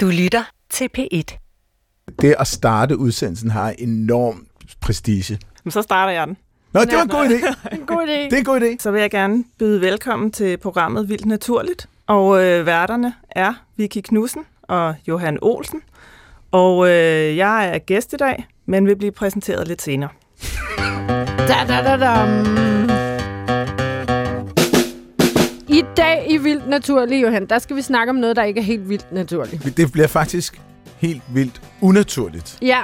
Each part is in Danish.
Du lytter til P1. Det at starte udsendelsen har enorm prestige. Men så starter jeg den. Nå, det var en god idé. En god idé. Det er en god idé. Så vil jeg gerne byde velkommen til programmet Vildt Naturligt. Og øh, værterne er Vicky Knudsen og Johan Olsen. Og øh, jeg er gæst i dag, men vil blive præsenteret lidt senere. Da, da, da, da. I dag i Vildt Naturligt, Johan, der skal vi snakke om noget, der ikke er helt vildt naturligt. Det bliver faktisk helt vildt unaturligt. Ja,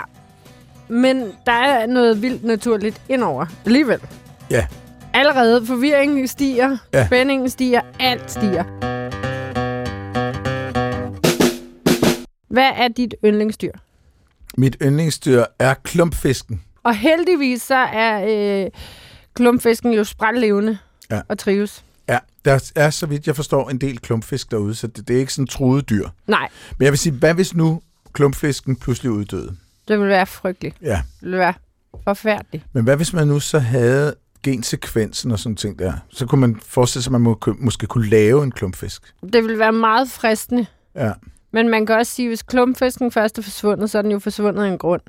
men der er noget vildt naturligt indover alligevel. Ja. Allerede forvirringen stiger, ja. spændingen stiger, alt stiger. Hvad er dit yndlingsdyr? Mit yndlingsdyr er klumpfisken. Og heldigvis så er øh, klumpfisken jo sprællevende Ja. og trives. Ja, der er, så vidt jeg forstår, en del klumpfisk derude, så det, det er ikke sådan truet dyr. Nej, Men jeg vil sige, hvad hvis nu klumpfisken pludselig uddøde? det vil være frygteligt. Ja, Det vil være forfærdeligt. men hvad hvis man nu så havde gensekvensen og sådan ting der? Så kunne man forestille sig, at man må, måske kunne lave en klumpfisk. Det vil være meget fristende. Ja. Men man kan også sige, at hvis klumpfisken først er forsvundet, så er den jo forsvundet af en grund.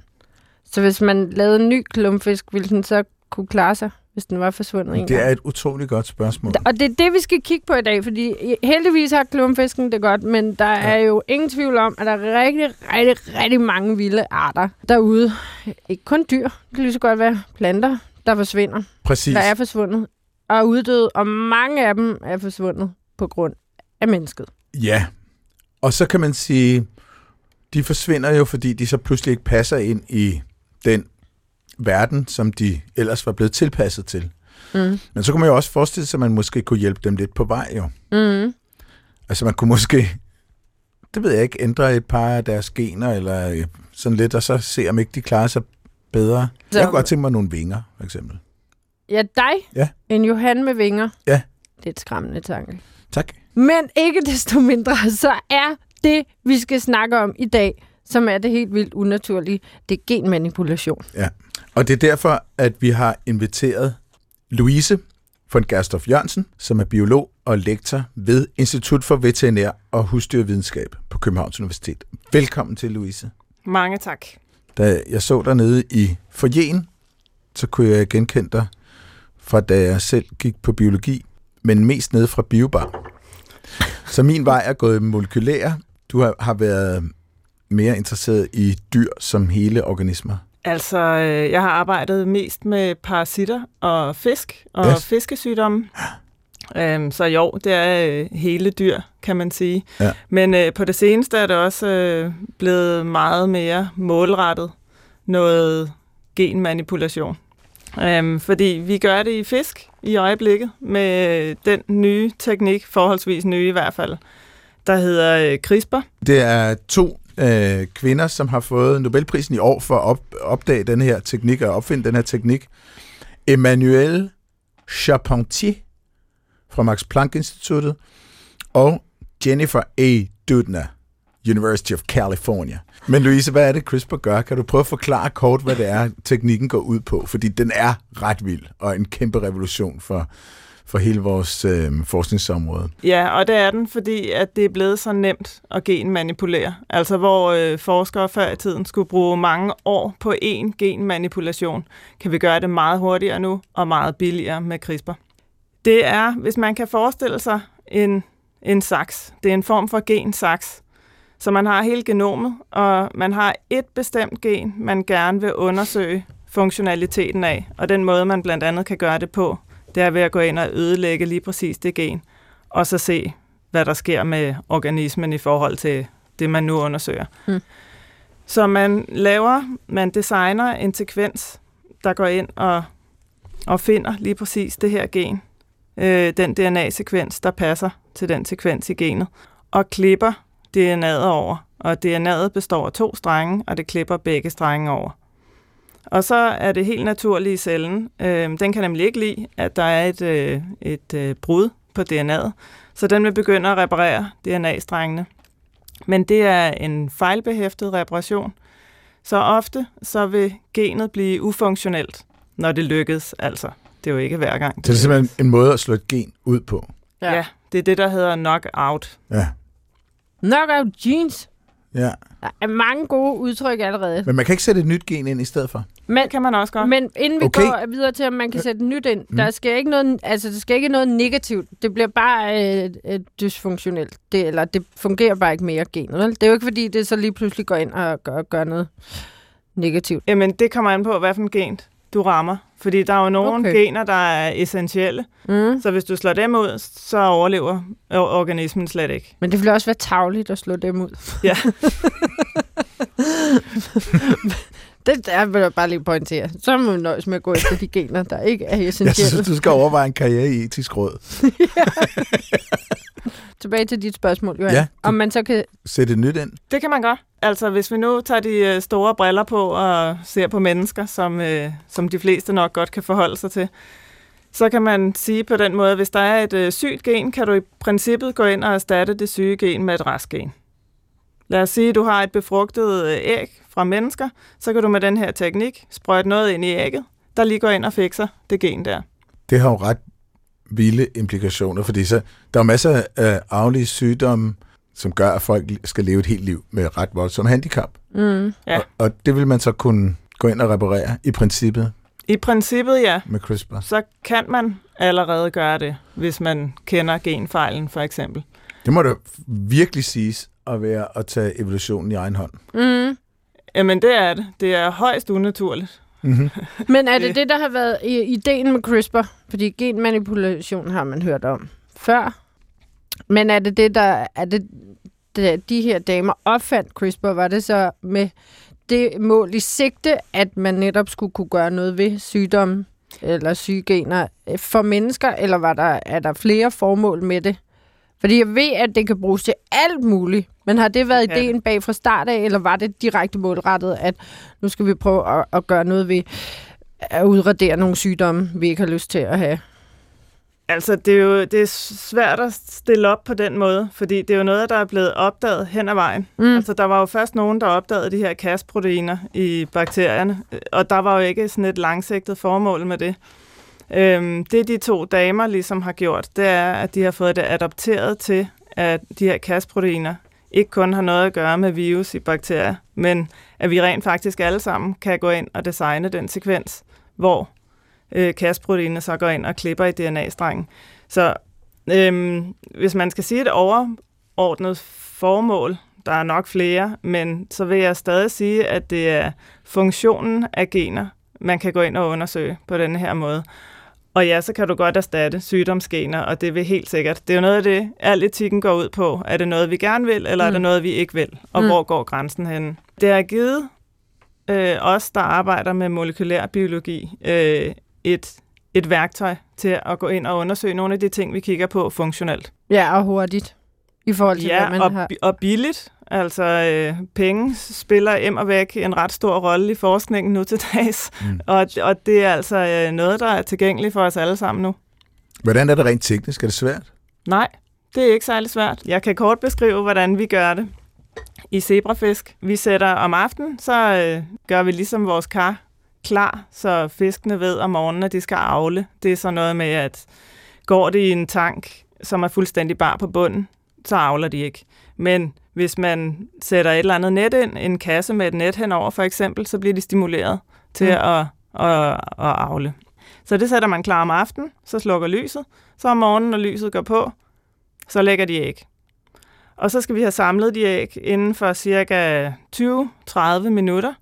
Så hvis man lavede en ny klumpfisk, ville den så kunne klare sig, hvis den var forsvundet en Det er et utroligt godt spørgsmål. Og det er det, vi skal kigge på i dag, fordi heldigvis har klumpfisken det godt, men der ja. er jo ingen tvivl om, at der er rigtig, rigtig, rigtig mange vilde arter derude. Ikke kun dyr, det kan lige så godt være planter, der forsvinder, Præcis. der er forsvundet og er uddøde, og mange af dem er forsvundet på grund af mennesket. Ja, og så kan man sige, de forsvinder jo, fordi de så pludselig ikke passer ind i den verden, som de ellers var blevet tilpasset til. Mm. Men så kunne man jo også forestille sig, at man måske kunne hjælpe dem lidt på vej, jo. Mm. Altså man kunne måske, det ved jeg ikke, ændre et par af deres gener, eller øh, sådan lidt, og så se, om ikke de klarer sig bedre. Så... Jeg kunne godt tænke mig nogle vinger, for eksempel. Ja, dig. Ja. En Johan med vinger. Ja. Det er et skræmmende tanke. Tak. Men ikke desto mindre, så er det, vi skal snakke om i dag, som er det helt vildt unaturlige, det er genmanipulation. Og det er derfor, at vi har inviteret Louise von Gerstof Jørgensen, som er biolog og lektor ved Institut for Veterinær og Husdyrvidenskab på Københavns Universitet. Velkommen til, Louise. Mange tak. Da jeg så dig nede i forjen, så kunne jeg genkende dig fra da jeg selv gik på biologi, men mest nede fra biobar. Så min vej er gået molekylær. Du har, har været mere interesseret i dyr som hele organismer. Altså, øh, jeg har arbejdet mest med parasitter og fisk og Yes. fiskesygdomme. Øhm, så jo, det er øh, hele dyr, kan man sige. Ja. Men øh, på det seneste er det også øh, blevet meget mere målrettet noget genmanipulation. Øhm, fordi vi gør det i fisk i øjeblikket med øh, den nye teknik, forholdsvis nye i hvert fald, der hedder CRISPR. Det er to øh, kvinder, som har fået Nobelprisen i år for at op, opdage den her teknik og opfinde den her teknik. Emmanuel Charpentier fra Max Planck Instituttet og Jennifer A. Doudna, University of California. Men Louise, hvad er det, CRISPR gør? Kan du prøve at forklare kort, hvad det er, teknikken går ud på? Fordi den er ret vild og en kæmpe revolution for, for hele vores øh, forskningsområde. Ja, og det er den, fordi at det er blevet så nemt at genmanipulere. Altså hvor øh, forskere før i tiden skulle bruge mange år på én genmanipulation, kan vi gøre det meget hurtigere nu og meget billigere med CRISPR. Det er, hvis man kan forestille sig en, en saks. Det er en form for gensaks. Så man har hele genomet, og man har et bestemt gen, man gerne vil undersøge funktionaliteten af. Og den måde, man blandt andet kan gøre det på, det er ved at gå ind og ødelægge lige præcis det gen, og så se, hvad der sker med organismen i forhold til det, man nu undersøger. Mm. Så man laver, man designer en sekvens, der går ind og, og finder lige præcis det her gen, øh, den DNA-sekvens, der passer til den sekvens i genet, og klipper DNA'et over. Og DNA'et består af to strenge, og det klipper begge strenge over. Og så er det helt naturligt i cellen. Øh, den kan nemlig ikke lide, at der er et, øh, et øh, brud på DNA'et, så den vil begynde at reparere DNA-strengene. Men det er en fejlbehæftet reparation, så ofte så vil genet blive ufunktionelt, når det lykkes. Altså, det er jo ikke hver gang. Så det er simpelthen en måde at slå et gen ud på. Ja. ja, det er det, der hedder knockout. Ja. Knockout jeans. Ja. Der er mange gode udtryk allerede. Men man kan ikke sætte et nyt gen ind i stedet for. Men, Det kan man også godt. men inden vi Okay. går videre til, om man kan sætte nyt ind, Mm. der skal ikke noget, altså, der skal ikke noget negativt. Det bliver bare øh, øh, dysfunktionelt. Det, eller det fungerer bare ikke mere genet. Vel? Det er jo ikke, fordi det så lige pludselig går ind og gør, gør noget negativt. Jamen, det kommer an på, hvad for en gen du rammer. Fordi der er jo nogle Okay. gener, der er essentielle. Mm. Så hvis du slår dem ud, så overlever or- organismen slet ikke. Men det ville også være tavligt at slå dem ud. Ja. det der vil jeg bare lige pointere. Så må vi nøjes med at gå efter de gener, der ikke er Jeg essentielle. synes, du skal overveje en karriere i etisk råd. Tilbage til dit spørgsmål, Johan. Ja, Om man så kan... Sæt et nyt ind. Det kan man godt. Altså, hvis vi nu tager de øh, store briller på og ser på mennesker, som, øh, som de fleste nok godt kan forholde sig til, så kan man sige på den måde, at hvis der er et øh, sygt gen, kan du i princippet gå ind og erstatte det syge gen med et rask gen. Lad os sige, at du har et befrugtet øh, æg fra mennesker, så kan du med den her teknik sprøjte noget ind i ægget, der lige går ind og fikser det gen der. Det har jo ret vilde implikationer, fordi så, der er masser af arvelige sygdomme, som gør, at folk skal leve et helt liv med ret voldsom handicap. Mm. Ja. Og, og det vil man så kunne gå ind og reparere i princippet I princippet, ja, med CRISPR. så kan man allerede gøre det, hvis man kender genfejlen for eksempel. Det må da virkelig siges at være at tage evolutionen i egen hånd. Mm. Jamen, det er det. Det er højst unaturligt. Mm-hmm. Men er det Det- der har været i- ideen med CRISPR? Fordi genmanipulation har man hørt om før. Men er det det, der... Er det, det de her damer opfandt CRISPR, var det så med det mål i sigte, at man netop skulle kunne gøre noget ved sygdomme eller sygegener for mennesker, eller var der, er der flere formål med det? Fordi jeg ved, at det kan bruges til alt muligt, men har det været ideen bag fra start af, eller var det direkte målrettet, at nu skal vi prøve at, at gøre noget ved at udradere nogle sygdomme, vi ikke har lyst til at have? Altså, det er jo det er svært at stille op på den måde, fordi det er jo noget, der er blevet opdaget hen ad vejen. Mm. Altså, der var jo først nogen, der opdagede de her Cas-proteiner i bakterierne, og der var jo ikke sådan et langsigtet formål med det. Øhm, det de to damer ligesom har gjort, det er, at de har fået det adopteret til, at de her Cas-proteiner ikke kun har noget at gøre med virus i bakterier, men at vi rent faktisk alle sammen kan gå ind og designe den sekvens, hvor øh, kasproteinet så går ind og klipper i DNA-strengen. Så øhm, hvis man skal sige et overordnet formål, der er nok flere, men så vil jeg stadig sige, at det er funktionen af gener, man kan gå ind og undersøge på den her måde. Og ja, så kan du godt erstatte sygdomsgener, og det vil helt sikkert. Det er jo noget af det, al etikken går ud på. Er det noget, vi gerne vil, eller mm. er det Mm. noget, vi ikke vil? Og Mm. hvor går grænsen hen? Det har givet øh, os, der arbejder med molekylær biologi, øh, et, et værktøj til at gå ind og undersøge nogle af de ting, vi kigger på funktionelt. Ja, og hurtigt. I forhold til, Ja, hvad man og, har... og billigt. Altså, øh, penge spiller em og væk en ret stor rolle i forskningen nu til dags. Mm. Og, og det er altså øh, noget, der er tilgængeligt for os alle sammen nu. Hvordan er det rent teknisk? Er det svært? Nej, det er ikke særlig svært. Jeg kan kort beskrive, hvordan vi gør det. I zebrafisk, vi sætter om aftenen, så øh, gør vi ligesom vores kar klar, så fiskene ved om morgenen, at de skal avle. Det er så noget med, at går det i en tank, som er fuldstændig bar på bunden, så avler de ikke. Men hvis man sætter et eller andet net ind, en kasse med et net henover for eksempel, så bliver de stimuleret til Mm. at, at, at avle. Så det sætter man klar om aftenen, så slukker lyset, så om morgenen, når lyset går på, så lægger de æg. Og så skal vi have samlet de æg inden for cirka 20-30 minutter,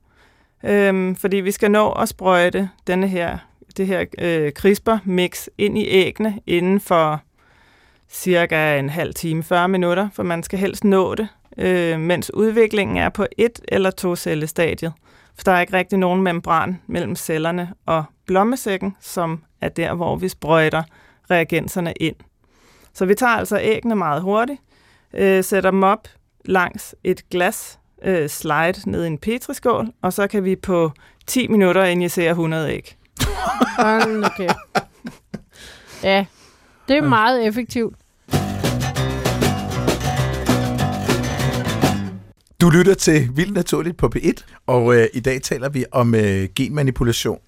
øhm, fordi vi skal nå at sprøjte denne her, det her øh, CRISPR-mix ind i æggene inden for cirka en halv time, 40 minutter, for man skal helst nå det, øh, mens udviklingen er på et eller to cellestadiet. For der er ikke rigtig nogen membran mellem cellerne og blommesækken, som er der, hvor vi sprøjter reagenserne ind. Så vi tager altså æggene meget hurtigt, øh, sætter dem op langs et glas øh, slide ned i en petriskål, og så kan vi på 10 minutter injicere 100 æg. Kæft. Ja, det er meget effektivt. Du lytter til Vildt Naturligt på P1, og øh, i dag taler vi om øh, genmanipulation.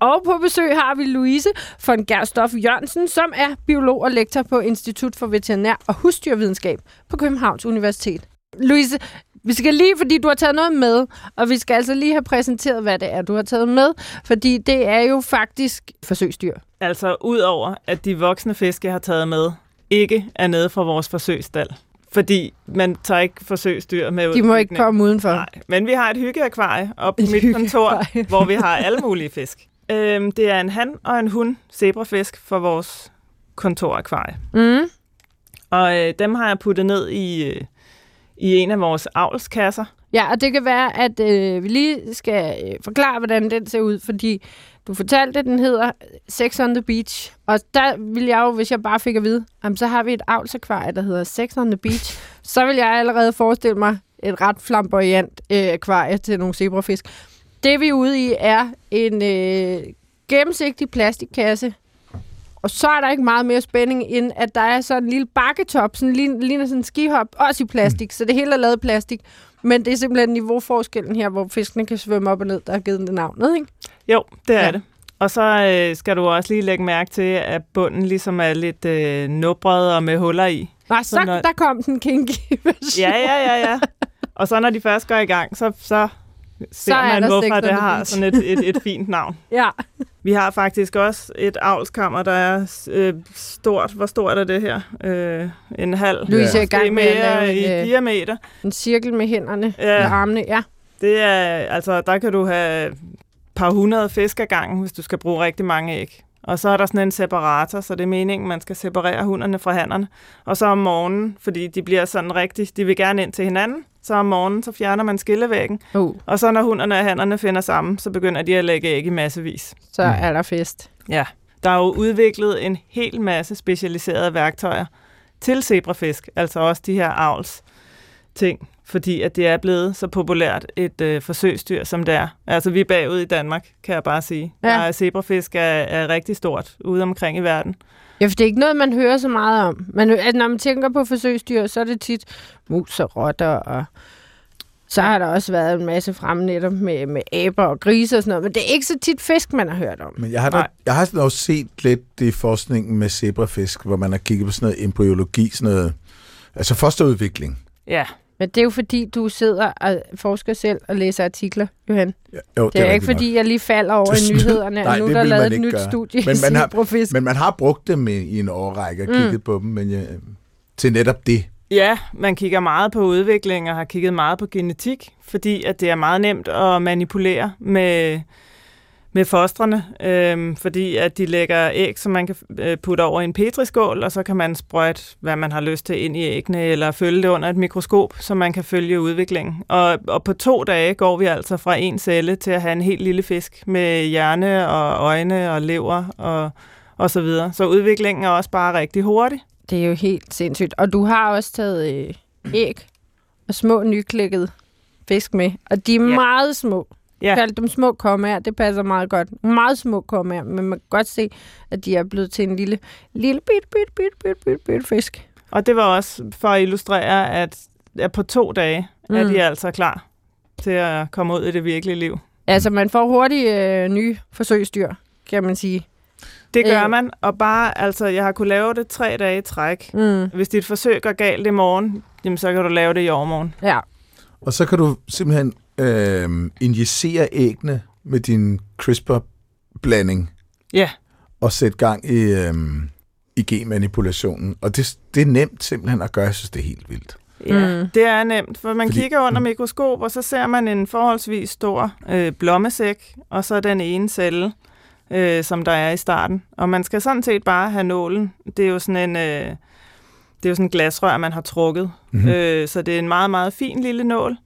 Og på besøg har vi Louise von Gerstof Jørgensen, som er biolog og lektor på Institut for Veterinær og Husdyrvidenskab på Københavns Universitet. Louise, Vi skal lige, fordi du har taget noget med, og vi skal altså lige have præsenteret, hvad det er, du har taget med, fordi det er jo faktisk forsøgsdyr. Altså, udover at de voksne fisk, jeg har taget med, ikke er nede fra vores forsøgsstald. Fordi man tager ikke forsøgsdyr med ud. De må ikke komme udenfor. Nej, men vi har et hyggeakvarie oppe på mit kontor, hvor vi har alle mulige fisk. Øhm, det er en han og en hun zebrafisk for vores kontorakvarie. Mm. Og øh, dem har jeg puttet ned i, øh, i en af vores avlskasser. Ja, og det kan være, at øh, vi lige skal øh, forklare, hvordan den ser ud, fordi du fortalte, at den hedder Sex on the Beach. Og der vil jeg jo, hvis jeg bare fik at vide, jamen, så har vi et avlsakvarie, der hedder Sex on the Beach, så vil jeg allerede forestille mig et ret flamboyant øh, akvarie til nogle zebrafisk. Det vi er ude i er en øh, gennemsigtig plastikkasse, og så er der ikke meget mere spænding, end at der er sådan en lille bakketop, sådan ligner, ligner sådan en skihop, også i plastik, så det hele er lavet plastik. Men det er simpelthen niveauforskellen her, hvor fiskene kan svømme op og ned, der har givet den det navnet, ikke? Jo, det er Ja. ja. det. Og så øh, skal du også lige lægge mærke til, at bunden ligesom er lidt øh, nubret og med huller i. Nej, så Så når- der kom den kinky version. Ja, ja, ja, ja. Og så når de først går i gang, så, så ser er man, der hvorfor det har sådan et, et, et fint navn. ja. Vi har faktisk også et avlskammer, der er øh, stort. Hvor stort er det her? Øh, en halv. Louise er i måske gang med mere i øh, diameter. en cirkel med hænderne Ja. med armene. Ja. Det er, altså, der kan du have et par hundrede fisk ad gangen, hvis du skal bruge rigtig mange æg. Og så er der sådan en separator, så det er meningen, man skal separere hunderne fra hannerne. Og så om morgenen, fordi de bliver sådan rigtig, de vil gerne ind til hinanden, så om morgenen, så fjerner man skillevæggen. Uh, Og så når hunderne og hannerne finder sammen, så begynder de at lægge æg i massevis. så er der fest. Ja, der er jo udviklet en hel masse specialiserede værktøjer til zebrafisk, altså også de her avls ting, fordi at det er blevet så populært et øh, forsøgsdyr, som det er. Altså, vi er bagud i Danmark, kan jeg bare sige. Ja. Ja. Der er zebrafisk er, er rigtig stort ude omkring i verden. Ja, for det er ikke noget, man hører så meget om. Man, at når man tænker på forsøgsdyr, så er det tit mus og rotter, og så har der også været en masse fremme netop med, med aber og grise og sådan noget. Men det er ikke så tit fisk, man har hørt om. Men jeg har, da, jeg har også set lidt det i forskningen med zebrafisk, hvor man har kigget på sådan noget embryologi, sådan noget, altså fosterudvikling. Ja, Men det er jo fordi, du sidder og forsker selv og læser artikler, Johan. Ja, jo, Det er, ikke rigtigt nok. fordi, jeg lige falder over Det i er nyhederne, Nej, og nu det er der vil lavet et ikke nyt gøre. studie Men man har-. Men man har brugt dem i, i en årrække og Mm. kigget på dem, men ja, til netop det. Ja, man kigger meget på udvikling og har kigget meget på genetik, fordi at det er meget nemt at manipulere med, med fostrene, øhm, fordi at de lægger æg, som man kan øh, putte over i en petriskål, og så kan man sprøjte, hvad man har lyst til ind i æggene, eller følge det under et mikroskop, så man kan følge udviklingen. Og, og på to dage går vi altså fra en celle til at have en helt lille fisk med hjerne og øjne og lever og, og så videre. Så udviklingen er også bare rigtig hurtig. Det er jo helt sindssygt. Og du har også taget øh, æg og små nyklækkede fisk med. Og de er. Ja. meget små. Ja. Ja. Kald dem små kommaer. Det passer meget godt. Meget små kommaer. Men man kan godt se, at de er blevet til en lille, lille bit, bit, bit, bit, bit, bit fisk. Og det var også for at illustrere, at, at på to dage mm. er de altså klar til at komme ud i det virkelige liv. Altså, man får hurtigt øh, nye forsøgsdyr, kan man sige. Det gør Øh. man, og bare, altså, jeg har kunne lave det tre dage i træk. Mm. Hvis dit forsøg går galt i morgen, jamen, så kan du lave det i overmorgen. Ja. Og så kan du simpelthen øh, injicere æggene med din CRISPR-blanding Ja, og sætte gang i, øh, i genmanipulationen. Og det, det er nemt simpelthen at gøre. Jeg synes, det er helt vildt. ja. Mm. det er nemt, for man Fordi- kigger under mikroskop, og så ser man en forholdsvis stor øh, blommesæk, og så den ene celle, øh, som der er i starten. Og man skal sådan set bare have nålen. Det er jo sådan en... Øh, det er jo sådan en glasrør, man har trukket. Mhm. Øh, så det er en meget, meget fin lille nål.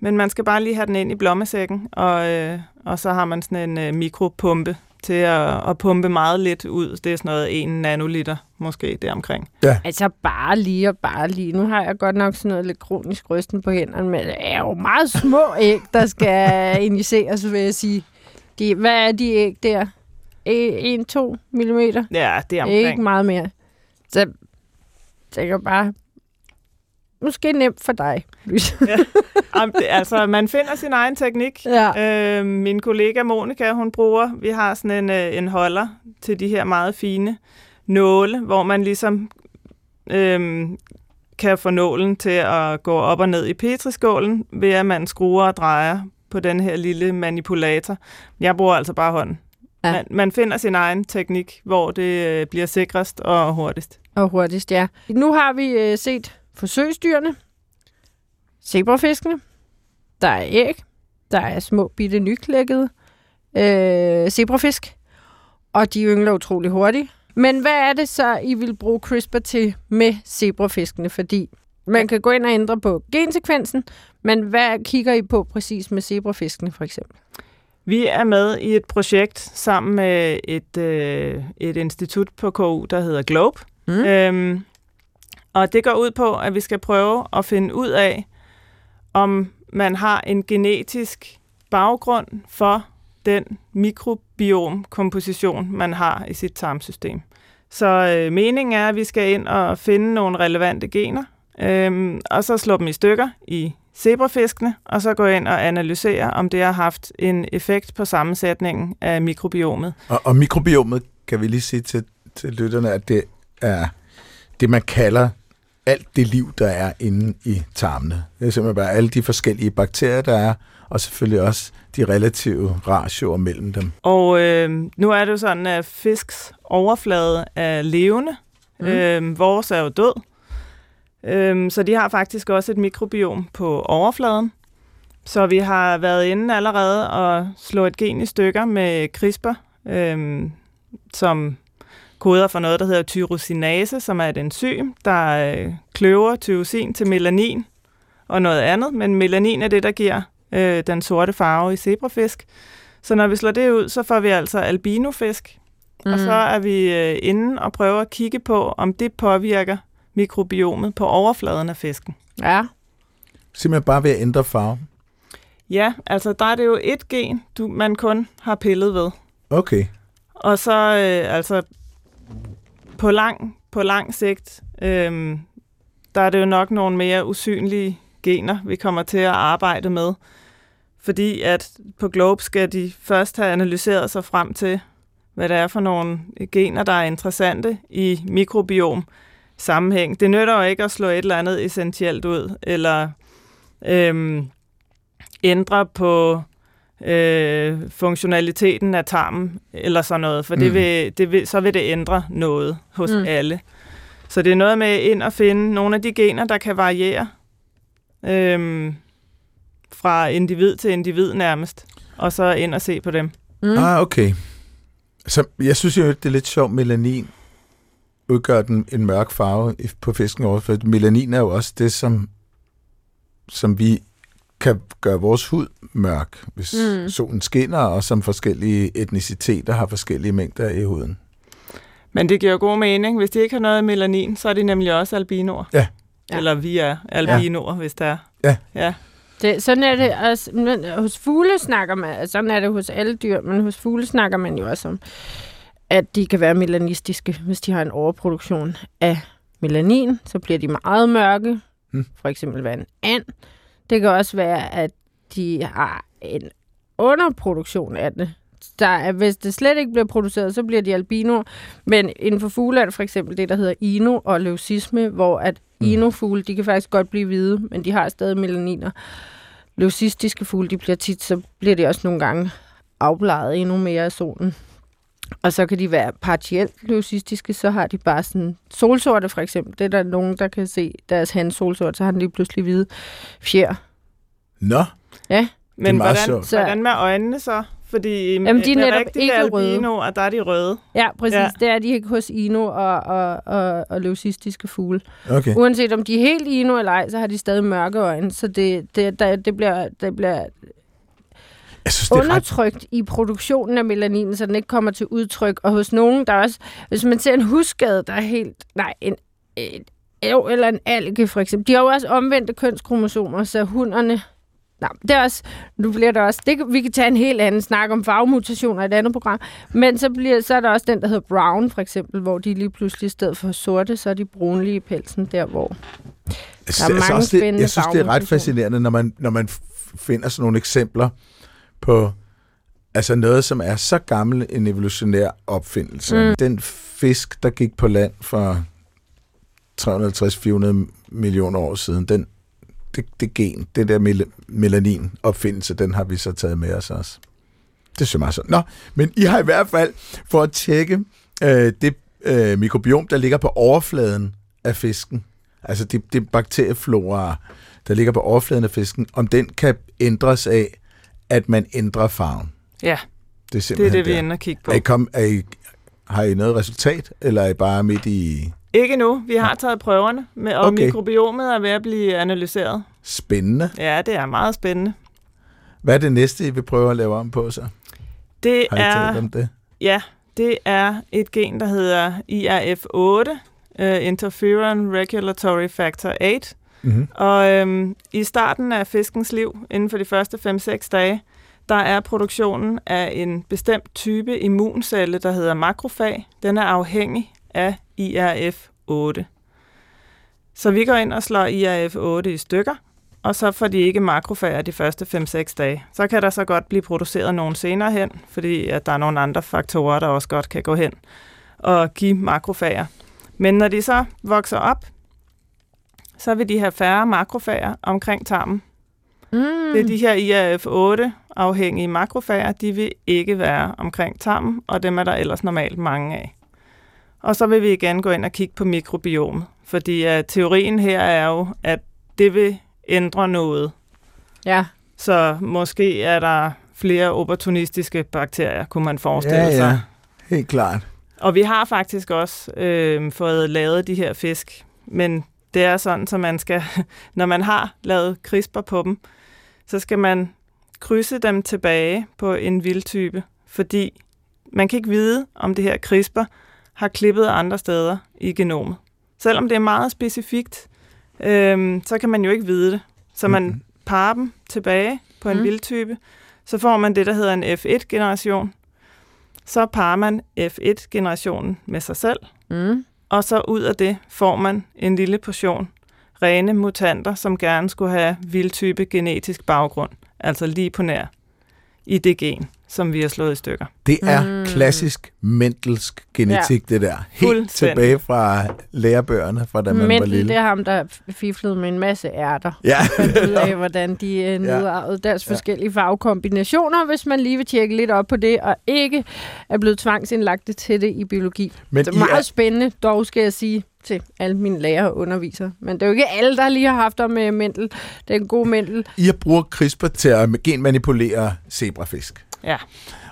Men man skal bare lige have den ind i blommesækken, og, øh, og så har man sådan en øh, mikropumpe til at, at pumpe meget lidt ud. Det er sådan noget 1 nanoliter, måske deromkring. Altså, bare lige og bare lige. Nu har jeg godt nok sådan noget lidt kronisk rysten på hænderne, men det er jo meget små æg, der skal injiceres, vil jeg sige. De, hvad er de æg der? 1-2 millimeter? Ja, det er Ikke omkring. meget mere. Så det er bare... Måske nemt for dig. Jamen, det, altså, man finder sin egen teknik. ja. Øh, min kollega Monika, hun bruger, vi har sådan en, øh, en holder til de her meget fine nåle, hvor man ligesom øh, kan få nålen til at gå op og ned i petriskålen, ved at man skruer og drejer på den her lille manipulator. Jeg bruger altså bare hånden. Ja. Ja. Man, man finder sin egen teknik, hvor det øh, bliver sikrest og hurtigst. Og hurtigst, ja. Nu har vi øh, set forsøgsdyrene, zebrafiskene, der er æg, der er små bitte nyklækkede øh, zebrafisk, og de yngler utrolig hurtigt. Men hvad er det så, I vil bruge CRISPR til med zebrafiskene? Fordi man kan gå ind og ændre på gensekvensen, men hvad kigger I på præcis med zebrafiskene for eksempel? Vi er med i et projekt sammen med et, øh, et institut på KU, der hedder Globe. Mm. Øhm, og det går ud på, at vi skal prøve at finde ud af, om man har en genetisk baggrund for den mikrobiomkomposition, man har i sit tarmsystem. Så øh, meningen er, at vi skal ind og finde nogle relevante gener, øh, og så slå dem i stykker i zebrafiskene, og så gå ind og analysere, om det har haft en effekt på sammensætningen af mikrobiomet. Og, og mikrobiomet, kan vi lige sige til, til lytterne, at det er det, man kalder alt det liv, der er inde i tarmene. Det er simpelthen bare alle de forskellige bakterier, der er, og selvfølgelig også de relative ratioer mellem dem. Og øh, nu er det jo sådan, at fisks overflade er levende. Mm. Øh, vores er jo død. Øh, så de har faktisk også et mikrobiom på overfladen. Så vi har været inde allerede og slå et gen i stykker med CRISPR, øh, som koder for noget, der hedder tyrosinase, som er et enzym, der øh, kløver tyrosin til melanin og noget andet. Men melanin er det, der giver øh, den sorte farve i zebrafisk. Så når vi slår det ud, så får vi altså albinofisk, mm. og så er vi øh, inde og prøver at kigge på, om det påvirker mikrobiomet på overfladen af fisken. Ja. Simpelthen bare ved at ændre farve. Ja, altså der er det jo et gen, du, man kun har pillet ved. Okay. Og så øh, altså på lang, på lang sigt, øhm, der er det jo nok nogle mere usynlige gener, vi kommer til at arbejde med. Fordi at på Globe skal de først have analyseret sig frem til, hvad det er for nogle gener, der er interessante i mikrobiom sammenhæng. Det nytter jo ikke at slå et eller andet essentielt ud, eller øhm, ændre på øh, funktionaliteten af tarmen, eller sådan noget, for mm. det vil, det vil, så vil det ændre noget hos Mm. alle. Så det er noget med ind og finde nogle af de gener, der kan variere øhm, fra individ til individ nærmest, og så ind og se på dem. Mm. Ah, okay. Så jeg synes jo, det er lidt sjovt, melanin udgør den en mørk farve på fisken over, for melanin er jo også det, som, som vi kan gøre vores hud mørk, hvis Mm. solen skinner, og som forskellige etniciteter har forskellige mængder i huden. Men det giver jo god mening. Hvis de ikke har noget melanin, så er de nemlig også albinoer. Ja. Ja. Eller vi er albinoer, ja. hvis der er. Ja. ja. Det, sådan er det også, men hos fugle snakker man, sådan er det hos alle dyr, men hos fugle snakker man jo også om, at de kan være melanistiske, hvis de har en overproduktion af melanin, så bliver de meget mørke, Hmm. for eksempel være en and. Det kan også være, at de har en underproduktion af det. Der er, hvis det slet ikke bliver produceret, så bliver de albino. Men inden for fugle det for eksempel det, der hedder ino og leucisme, hvor at Mm. inofugle, de kan faktisk godt blive hvide, men de har stadig melaniner. Leucistiske fugle, de bliver tit, så bliver de også nogle gange afbladet endnu mere af solen. Og så kan de være partielt leucistiske, så har de bare sådan solsorte for eksempel. Det er der nogen, der kan se deres hans solsort, så har den lige pludselig hvide fjer. Nå, Men meget hvordan, sjovt. Så- hvordan med øjnene så? Fordi Jamen, de er netop rigtige ikke røde. albinoer, der er de røde. Ja, præcis. Ja. Ja. Det er de ikke hos ino og, og, og, og leucistiske fugle. okay. Uanset om de er helt ino eller ej, så har de stadig mørke øjne. Så det, det, der, det, bliver, det bliver Jeg synes, det er ret... undertrykt i produktionen af melanin, så den ikke kommer til udtryk. Og hos nogen, der er også, hvis man ser en husskade, der er helt, nej, en, en jo, eller en alge for eksempel. De har jo også omvendte kønskromosomer, så hunderne, nej, det er også, nu bliver der også, det, vi kan tage en helt anden snak om farvemutationer i et andet program, men så, bliver, så er der også den, der hedder brown for eksempel, hvor de lige pludselig i stedet for sorte, så er de brunlige i pelsen der, hvor Jeg Der er mange også, det, jeg synes, det er ret fascinerende, når man, når man finder sådan nogle eksempler på altså noget, som er så gammel en evolutionær opfindelse. Mm. Den fisk, der gik på land for 350-400 millioner år siden, den, det, det gen, det der mel- melanin-opfindelse, den har vi så taget med os også. Det synes jeg sådan. Nå, men I har i hvert fald, for at tjekke øh, det øh, mikrobiom, der ligger på overfladen af fisken, altså det, det bakterieflora, der ligger på overfladen af fisken, om den kan ændres af, at man ændrer farven. Ja, Det er, det er simpelthen det, vi der. ender at kigge på. Er I kom, er I, har I noget resultat, eller er I bare midt i Ikke nu. Vi har taget prøverne, med, og Okay. mikrobiomet er ved at blive analyseret. spændende? Ja, det er meget spændende. Hvad er det næste, I vil prøve at lave om på så? Det Har I talt er, om det? ja, det er et gen, der hedder IRF8, uh, Interferon Regulatory Factor 8. Mm-hmm. Og øhm, i starten af fiskens liv, inden for de første 5-6 dage, der er produktionen af en bestemt type immuncelle, der hedder makrofag. Den er afhængig af IRF8. Så vi går ind og slår IRF8 i stykker, og så får de ikke makrofager de første 5-6 dage. Så kan der så godt blive produceret nogle senere hen, fordi at der er nogle andre faktorer, der også godt kan gå hen og give makrofager. Men når de så vokser op, så vil de have færre makrofager omkring tarmen. Mm. Det er de her IRF8-afhængige makrofager, de vil ikke være omkring tarmen, og dem er der ellers normalt mange af. Og så vil vi igen gå ind og kigge på mikrobiomet, fordi uh, teorien her er jo, at det vil ændre noget. Ja. Så måske er der flere opportunistiske bakterier, kunne man forestille Ja, sig. ja. Helt klart. Og vi har faktisk også øh, fået lavet de her fisk, men det er sådan, så man skal, når man har lavet CRISPR på dem, så skal man krydse dem tilbage på en vildtype, fordi man kan ikke vide, om det her CRISPR har klippet andre steder i genomet. Selvom det er meget specifikt, øh, så kan man jo ikke vide det. Så man Mhm. parer dem tilbage på en mm. vildtype, så får man det, der hedder en F1-generation. Så parer man F1-generationen med sig selv, Mm og så ud af det får man en lille portion rene mutanter, som gerne skulle have vildtype genetisk baggrund, altså lige på nær i det gen, som vi har slået i stykker. Det er Mm. klassisk mentelsk genetik, ja. det der. Helt tilbage fra lærebøgerne, fra da man var Mendel, lille. det er ham, der fiflede med en masse ærter. Ja. ud af, hvordan de øh, nedarvede deres Ja. forskellige farvekombinationer, hvis man lige vil tjekke lidt op på det, og ikke er blevet tvangsindlagt til det i biologi. Men Det er meget er, spændende, dog skal jeg sige til alle mine lærere og undervisere. Men det er jo ikke alle, der lige har haft om med Mendel. Det er en god Mendel. I brugt CRISPR til at genmanipulere zebrafisk. Ja.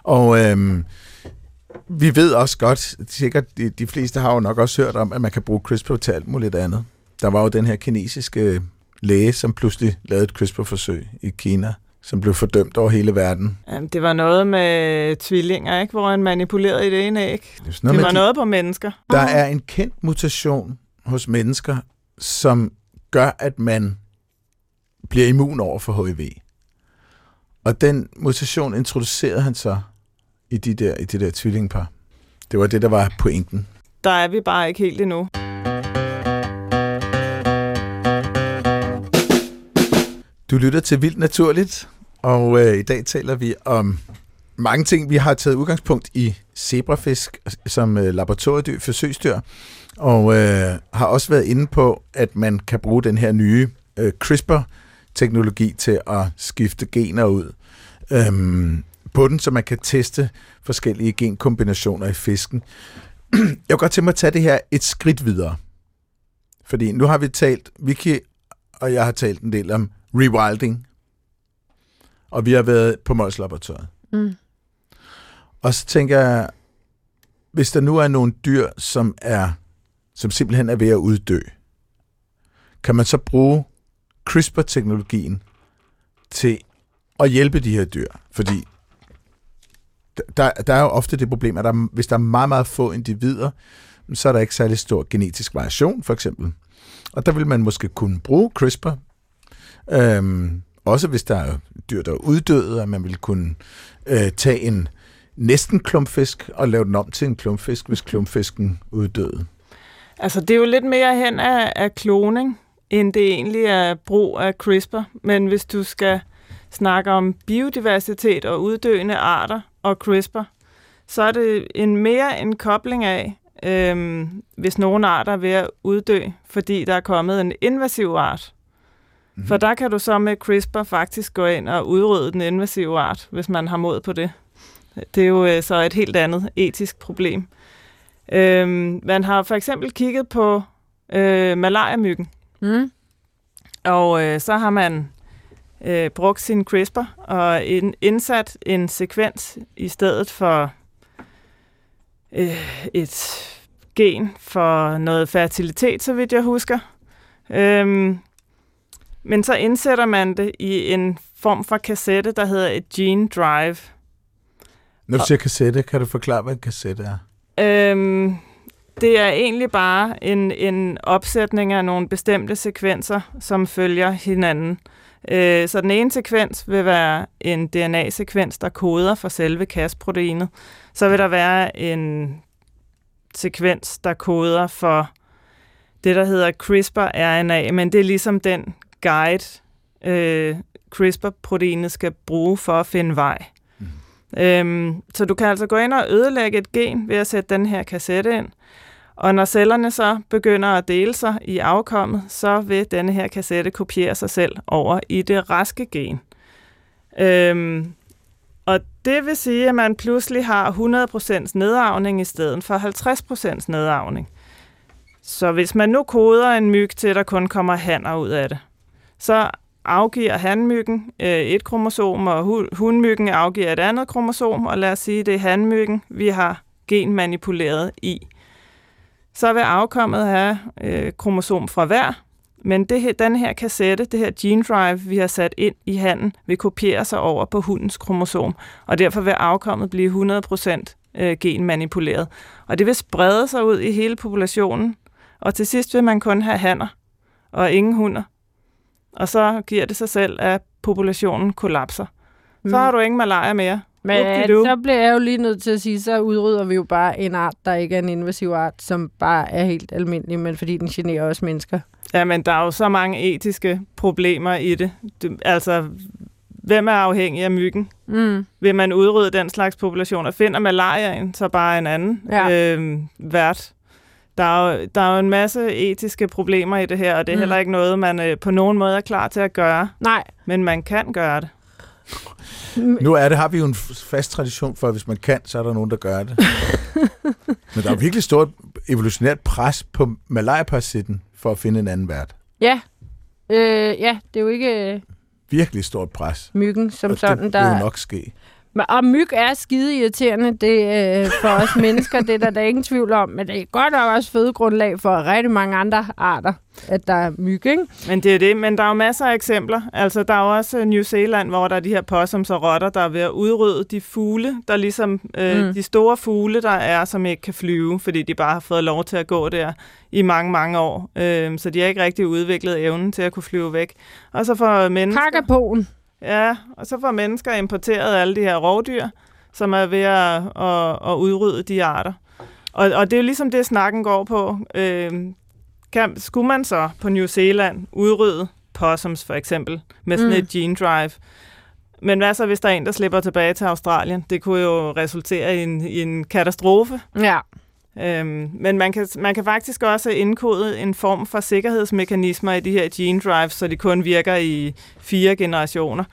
Og øhm, vi ved også godt, sikkert de, de fleste har jo nok også hørt om, at man kan bruge CRISPR til alt muligt andet. Der var jo den her kinesiske læge, som pludselig lavede et CRISPR-forsøg i Kina, som blev fordømt over hele verden. Jamen, det var noget med tvillinger, ikke? hvor han manipulerede i det ene æg. Det Det var de- noget på mennesker. Der er en kendt mutation hos mennesker, som gør, at man bliver immun over for HIV. Og den mutation introducerede han så i de der, i de der tvillingepar. Det var det, der var pointen. Der er vi bare ikke helt endnu. Du lytter til Vildt Naturligt, og øh, i dag taler vi om mange ting. Vi har taget udgangspunkt i zebrafisk som øh, laboratoriedyr, forsøgsdyr, og øh, har også været inde på, at man kan bruge den her nye øh, CRISPR-teknologi til at skifte gener ud øhm, på den, så man kan teste forskellige genkombinationer i fisken. Jeg vil godt tænke mig at tage det her et skridt videre. Fordi nu har vi talt, Vicky og jeg har talt en del om rewilding. Og vi har været på Mols Laboratoriet. Mm. Og så tænker jeg, hvis der nu er nogle dyr, som er som simpelthen er ved at uddø, kan man så bruge CRISPR-teknologien til at hjælpe de her dyr? Fordi der, der er jo ofte det problem, at der, hvis der er meget, meget få individer, så er der ikke særlig stor genetisk variation, for eksempel. Og der vil man måske kunne bruge CRISPR, øhm, også hvis der er dyr, der er uddøde, at man vil kunne øh, tage en næsten klumpfisk og lave den om til en klumpfisk, hvis klumpfisken uddøde. Altså, det er jo lidt mere hen af, af kloning, end det egentlig er brug af CRISPR. Men hvis du skal snakke om biodiversitet og uddøende arter og CRISPR, så er det en mere en kobling af, øh, hvis nogle arter er ved at uddø, fordi der er kommet en invasiv art. Mm. For der kan du så med CRISPR faktisk gå ind og udrydde den invasive art, hvis man har mod på det. Det er jo øh, så et helt andet etisk problem. Øh, man har for eksempel kigget på øh, malariamyggen, Mm. og øh, så har man øh, brugt sin CRISPR og ind, indsat en sekvens i stedet for øh, et gen for noget fertilitet, så vidt jeg husker. Øhm, men så indsætter man det i en form for kassette, der hedder et gene drive. Når du siger kassette, kan du forklare, hvad en kassette er? Øhm, det er egentlig bare en, en opsætning af nogle bestemte sekvenser, som følger hinanden. Øh, så den ene sekvens vil være en DNA-sekvens, der koder for selve Cas-proteinet. Så vil der være en sekvens, der koder for det, der hedder CRISPR-RNA, men det er ligesom den guide, øh, CRISPR-proteinet skal bruge for at finde vej. Mhm. Øhm, så du kan altså gå ind og ødelægge et gen ved at sætte den her kassette ind, og når cellerne så begynder at dele sig i afkommet, så vil denne her kassette kopiere sig selv over i det raske gen. Øhm, og det vil sige, at man pludselig har 100% nedarvning i stedet for 50% nedarvning. Så hvis man nu koder en myg til, at der kun kommer hanner ud af det, så afgiver hanmyggen øh, et kromosom, og hu- hunmyggen afgiver et andet kromosom, og lad os sige, det er hanmyggen, vi har genmanipuleret i. Så vil afkommet have øh, kromosom fra hver, men det her, den her kassette, det her gene drive, vi har sat ind i handen, vil kopiere sig over på hundens kromosom, og derfor vil afkommet blive 100% øh, genmanipuleret. Og det vil sprede sig ud i hele populationen, og til sidst vil man kun have hanner og ingen hunder. Og så giver det sig selv, at populationen kollapser. Så har du ingen malaria mere. Men så bliver jeg jo lige nødt til at sige, så udrydder vi jo bare en art, der ikke er en invasiv art, som bare er helt almindelig, men fordi den generer også mennesker. Ja, men der er jo så mange etiske problemer i det. det altså, hvem er afhængig af myggen? Mm. Vil man udrydde den slags populationer? Finder malariaen så bare en anden Ja. øh, vært? Der er, jo, der er jo en masse etiske problemer i det her, og det er mm. heller ikke noget, man øh, på nogen måde er klar til at gøre. Nej. Men man kan gøre det. Nu er det, har vi jo en fast tradition for, at hvis man kan, så er der nogen, der gør det. Men der er virkelig stort evolutionært pres på malariaparasitten for at finde en anden vært. Ja. Øh, ja, det er jo ikke øh, Virkelig stort pres. myggen som og sådan, det der... vil jo nok ske. Men- Og myg er skide irriterende det, øh, for os mennesker, det er der, der er ingen tvivl om. Men det er godt nok også fødegrundlag for rigtig mange andre arter, at der er myg, ikke? Men det er det, men der er jo masser af eksempler. Altså, der er jo også øh, New Zealand, hvor der er de her possums og rotter, der er ved at udrydde de fugle, der ligesom, øh, Mm. de store fugle, der er, som ikke kan flyve, fordi de bare har fået lov til at gå der i mange, mange år. Øh, så de har ikke rigtig udviklet evnen til at kunne flyve væk. Og så får mennesker... Kakapoen. Ja, og så får mennesker importeret alle de her rovdyr, som er ved at, at, at udrydde de arter. Og, og det er jo ligesom det, snakken går på. Øh, kan, skulle man så på New Zealand udrydde possums for eksempel, med sådan Mm. et gene drive? Men hvad så, hvis der er en, der slipper tilbage til Australien? Det kunne jo resultere i en, i en katastrofe. Ja. Øhm, men man kan, man kan faktisk også indkode en form for sikkerhedsmekanismer i de her gene drives, så de kun virker i fire generationer.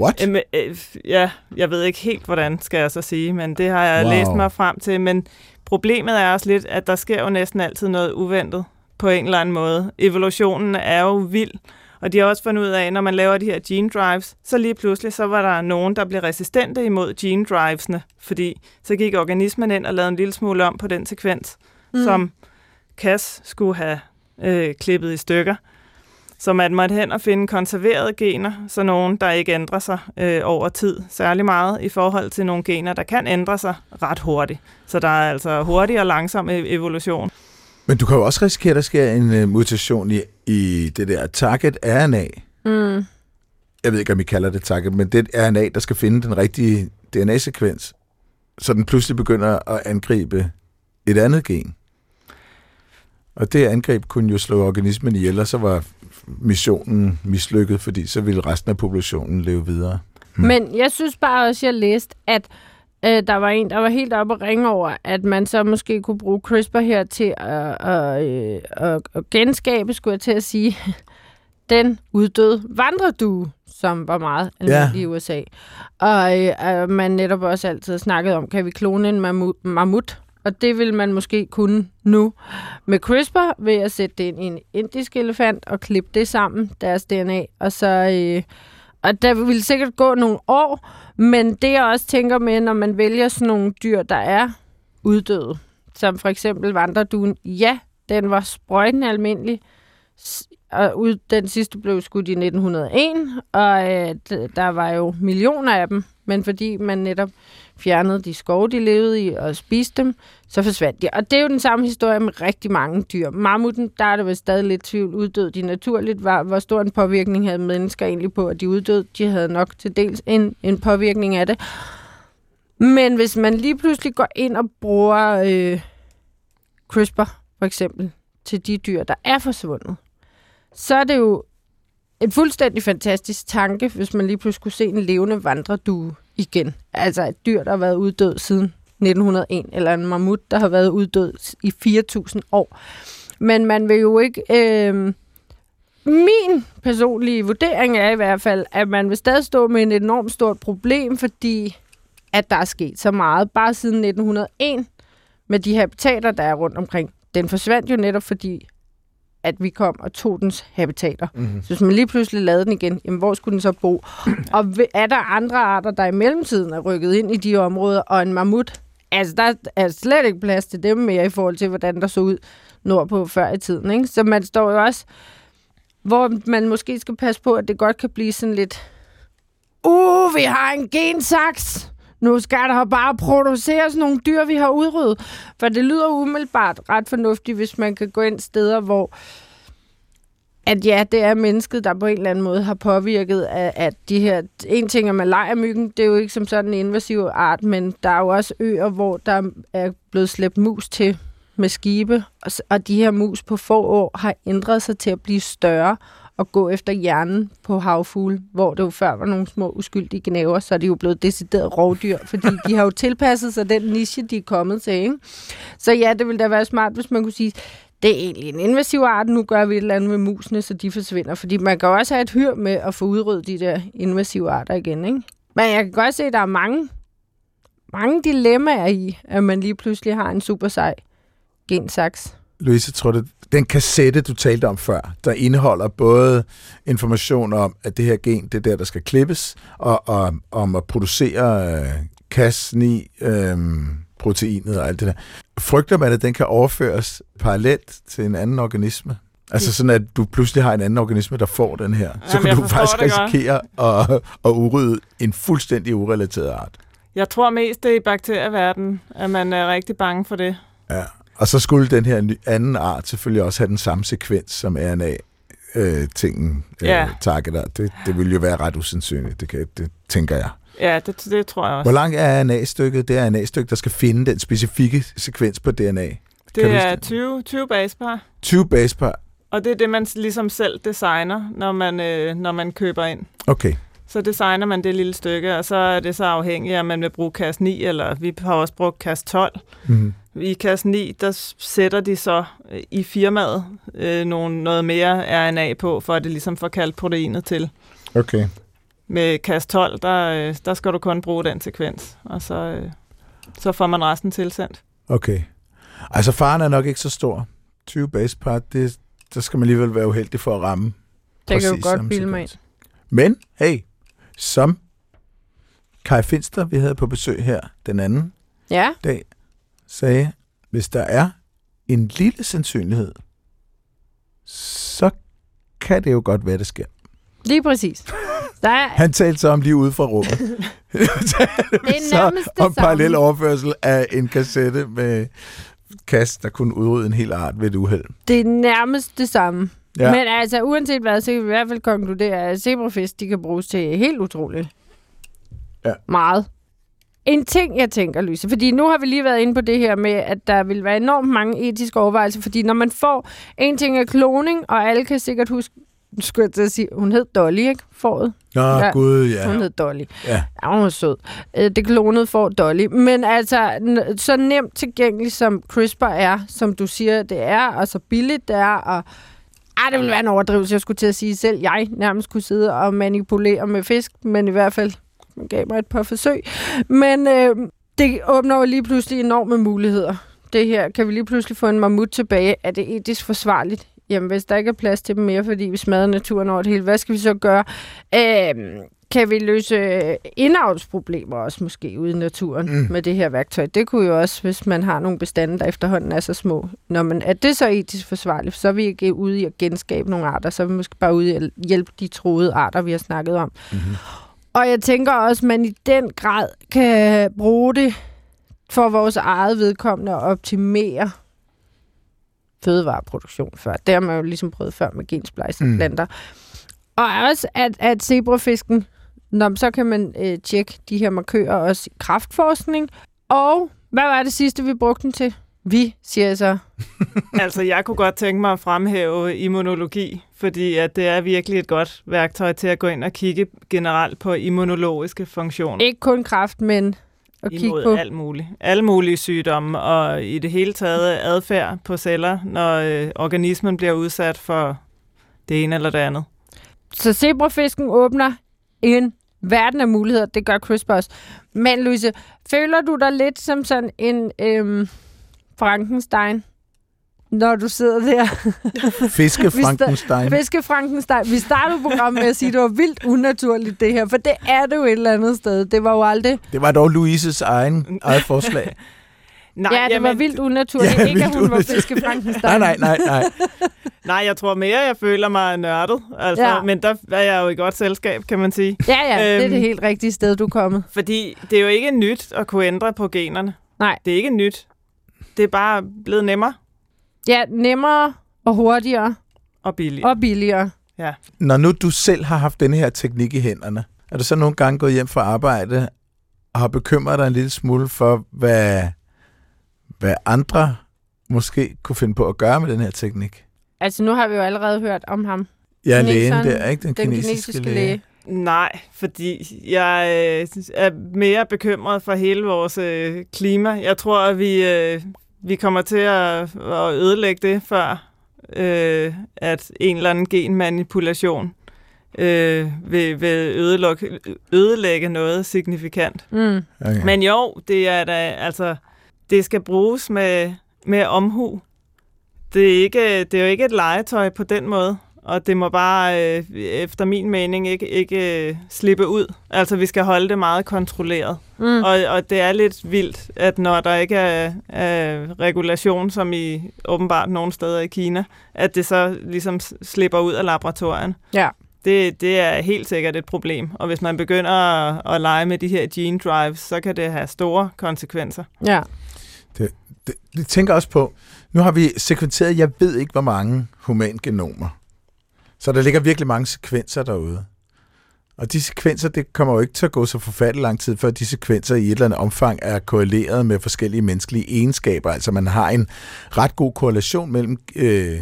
What? Øhm, øh, ja, jeg ved ikke helt, hvordan skal jeg så sige, men det har jeg Wow. læst mig frem til. Men problemet er også lidt, at der sker jo næsten altid noget uventet på en eller anden måde. Evolutionen er jo vild, og de har også fundet ud af, at når man laver de her gene drives, så lige pludselig så var der nogen, der blev resistente imod gene drivesne, fordi så gik organismen ind og lavede en lille smule om på den sekvens, Mm. som Cas skulle have øh, klippet i stykker. Så man måtte hen og finde konserverede gener, så nogen, der ikke ændrer sig øh, over tid særlig meget, i forhold til nogle gener, der kan ændre sig ret hurtigt. Så der er altså hurtig og langsom e- evolution. Men du kan jo også risikere, at der sker en uh, mutation i, i det der target RNA. Mm. Jeg ved ikke, om I kalder det target, men det er RNA, der skal finde den rigtige DNA-sekvens, så den pludselig begynder at angribe et andet gen. Og det angreb kunne jo slå organismen ihjel, og så var missionen mislykket, fordi så ville resten af populationen leve videre. Mm. Men jeg synes bare også, jeg læste, at Øh, der var en, der var helt oppe og ringe over, at man så måske kunne bruge CRISPR her til at, at, øh, at, at genskabe, skulle jeg til at sige, den uddøde vandredue, som var meget almindelig ja. i USA. Og øh, man netop også altid snakket om, kan vi klone en mammut? Og det vil man måske kunne nu med CRISPR, ved at sætte det ind i en indisk elefant og klippe det sammen, deres DNA, og så... Øh, og der vil sikkert gå nogle år, men det jeg også tænker med, når man vælger sådan nogle dyr, der er uddøde, som for eksempel vandreduen, ja, den var sprøjten almindelig, og ud, den sidste blev skudt i 1901, og øh, der var jo millioner af dem, men fordi man netop fjernede de skove, de levede i, og spiste dem, så forsvandt de. Og det er jo den samme historie med rigtig mange dyr. Mammuten, der er der vel stadig lidt tvivl, uddød de naturligt. Var, hvor stor en påvirkning havde mennesker egentlig på, at de uddøde? De havde nok til dels en, en påvirkning af det. Men hvis man lige pludselig går ind og bruger øh, CRISPR, for eksempel, til de dyr, der er forsvundet, så er det jo en fuldstændig fantastisk tanke, hvis man lige pludselig kunne se en levende vandredue igen. Altså et dyr, der har været uddød siden 1901, eller en mammut, der har været uddød i 4.000 år. Men man vil jo ikke... Øh, min personlige vurdering er i hvert fald, at man vil stadig stå med et enormt stort problem, fordi at der er sket så meget bare siden 1901 med de habitater, der er rundt omkring. Den forsvandt jo netop, fordi at vi kom og tog dens habitater. Mm-hmm. Så hvis man lige pludselig lavede den igen, jamen hvor skulle den så bo? og er der andre arter, der i mellemtiden er rykket ind i de områder, og en mammut, altså der er slet ikke plads til dem mere i forhold til, hvordan der så ud nordpå før i tiden. Ikke? Så man står jo også, hvor man måske skal passe på, at det godt kan blive sådan lidt, uh, vi har en gensaks, nu skal der bare produceres nogle dyr, vi har udryddet. For det lyder umiddelbart ret fornuftigt, hvis man kan gå ind steder, hvor at ja, det er mennesket, der på en eller anden måde har påvirket, at, at de her... En ting er malariamyggen, det er jo ikke som sådan en invasiv art, men der er jo også øer, hvor der er blevet slæbt mus til med skibe, og, og de her mus på få år har ændret sig til at blive større at gå efter hjernen på havfugle, hvor det jo før var nogle små uskyldige gnaver, så er de jo blevet decideret rovdyr, fordi de har jo tilpasset sig den niche, de er kommet til. Ikke? Så ja, det ville da være smart, hvis man kunne sige, det er egentlig en invasiv art, nu gør vi et eller andet med musene, så de forsvinder. Fordi man kan også have et hyr med at få udryddet de der invasive arter igen. Ikke? Men jeg kan godt se, at der er mange, mange dilemmaer i, at man lige pludselig har en super sej gensaks. Louise, tror du, den kassette, du talte om før, der indeholder både information om, at det her gen, det er der, der skal klippes, og, og om at producere øh, Cas9 øh, proteinet og alt det der. Frygter man, at den kan overføres parallelt til en anden organisme? Altså sådan, at du pludselig har en anden organisme, der får den her. Jamen, så kan du faktisk risikere at, at udrydde en fuldstændig urelateret art. Jeg tror mest, det er i bakterieverdenen, at man er rigtig bange for det. Ja. Og så skulle den her anden art selvfølgelig også have den samme sekvens som RNA øh, tingen øh, ja. targeter. Det, det vil jo være ret usandsynligt, det, kan, det tænker jeg. Ja, det, det tror jeg også. Hvor langt er RNA-stykket? Det er RNA-stykke, der skal finde den specifikke sekvens på DNA. Det kan er 20, 20 basepar. 20 basepar. Og det er det, man ligesom selv designer, når man, øh, når man køber ind. Okay. Så designer man det lille stykke, og så er det så afhængigt, om man vil bruge kasse 9, eller vi har også brugt kasse 12. Mm. I kasse 9, der sætter de så øh, i firmaet øh, nogle, noget mere RNA på, for at det ligesom får kaldt proteinet til. Okay. Med kasse 12, der, øh, der skal du kun bruge den sekvens, og så, øh, så får man resten tilsendt. Okay. Altså faren er nok ikke så stor. 20 base part, det, der skal man alligevel være uheldig for at ramme. Det kan jo godt bilde mig Men, hey, som Kai Finster, vi havde på besøg her den anden ja. dag, sagde, hvis der er en lille sandsynlighed, så kan det jo godt være, det sker. Lige præcis. Der er... Han talte så om lige ude fra rummet. det er så om parallel overførsel af en kassette med kast, der kunne udrydde en hel art ved et uheld. Det er nærmest det samme. Ja. Men altså, uanset hvad, så kan vi i hvert fald konkludere, at zebrafisk, de kan bruges til helt utroligt ja. meget. En ting, jeg tænker, Lyse, fordi nu har vi lige været inde på det her med, at der vil være enormt mange etiske overvejelser, fordi når man får en ting af kloning, og alle kan sikkert huske skulle jeg sige, hun hed Dolly, ikke? Fåret. Nå, Ja, gud, ja. Hun hed Dolly. ja. Ja, hun var sød. Øh, Det klonede for Dolly. Men altså, så nemt tilgængeligt som CRISPR er, som du siger, det er, og så billigt det er, og ej, det ville være en overdrivelse, jeg skulle til at sige selv. Jeg nærmest kunne sidde og manipulere med fisk, men i hvert fald man gav mig et par forsøg. Men øh, det åbner jo lige pludselig enorme muligheder. Det her, kan vi lige pludselig få en mammut tilbage? Er det etisk forsvarligt? Jamen, hvis der ikke er plads til dem mere, fordi vi smadrer naturen over det hele, hvad skal vi så gøre? Øh, kan vi løse indavlsproblemer også måske ude i naturen Mm. med det her værktøj? Det kunne jo også, hvis man har nogle bestande, der efterhånden er så små. Når man, er det så etisk forsvarligt? Så er vi ikke ude i at genskabe nogle arter, så er vi måske bare ude i at hjælpe de troede arter, vi har snakket om. Mm-hmm. Og jeg tænker også, at man i den grad kan bruge det for vores eget vedkommende at optimere fødevareproduktion før. Det har man jo ligesom prøvet før med gensplejsede Mm. mm. planter. Og også, at, at zebrafisken, Nå, så kan man øh, tjekke de her markører også i kraftforskning. Og hvad var det sidste, vi brugte den til? Vi, siger jeg så. Altså, jeg kunne godt tænke mig at fremhæve immunologi, fordi at det er virkelig et godt værktøj til at gå ind og kigge generelt på immunologiske funktioner. Ikke kun kraft, men at kigge på... alt muligt. Alle mulige sygdomme, og i det hele taget adfærd på celler, når øh, organismen bliver udsat for det ene eller det andet. Så zebrafisken åbner en verden af muligheder. Det gør CRISPR også. Men Louise, føler du dig lidt som sådan en øhm, Frankenstein, når du sidder der? Fiske Frankenstein. Fiske Frankenstein. Vi startede programmet med at sige, at det var vildt unaturligt det her, for det er det jo et eller andet sted. Det var jo aldrig... Det var dog Louises egen eget forslag. Nej, ja, det var vildt unaturligt. Ja, ikke, at hun var unaturligt. Fiske Frankenstein. nej, nej, nej, nej. Nej, jeg tror mere, jeg føler mig nørdet. Altså, Ja. ja. Men der er jeg jo i godt selskab, kan man sige. Ja, ja, det er Øhm. det helt rigtige sted, du er kommet. Fordi det er jo ikke nyt at kunne ændre på generne. Nej. Det er ikke nyt. Det er bare blevet nemmere Ja, nemmere og hurtigere og billigere. og billigere. Når nu du selv har haft denne her teknik i hænderne, er du så nogle gange gået hjem fra arbejde og har bekymret dig en lille smule for, hvad, hvad andre måske kunne finde på at gøre med den her teknik? Altså, nu har vi jo allerede hørt om ham. Ja, lægen der, ikke? Den, Den kinesiske, kinesiske læge. læge. Nej, fordi jeg øh, er mere bekymret for hele vores øh, klima. Jeg tror, at vi, øh, vi kommer til at, at ødelægge det, før øh, at en eller anden genmanipulation øh, vil, vil ødelægge, ødelægge noget signifikant. Mm. Okay. Men jo, det er da, altså, det skal bruges med, med omhu. Det er, ikke, det er jo ikke et legetøj på den måde, og det må bare, øh, efter min mening, ikke, ikke øh, slippe ud. Altså, vi skal holde det meget kontrolleret. Mm. Og, og det er lidt vildt, at når der ikke er, er regulation, som i åbenbart nogle steder i Kina, at det så ligesom slipper ud af laboratorien. Ja. Det, det er helt sikkert et problem. Og hvis man begynder at, at lege med de her gene drives, så kan det have store konsekvenser. Ja. Det, det tænker også på, nu har vi sekventeret, jeg ved ikke hvor mange humangenomer. Så der ligger virkelig mange sekvenser derude. Og de sekvenser, det kommer jo ikke til at gå så forfærdelig lang tid, før de sekvenser i et eller andet omfang er korreleret med forskellige menneskelige egenskaber. Altså man har en ret god korrelation mellem øh,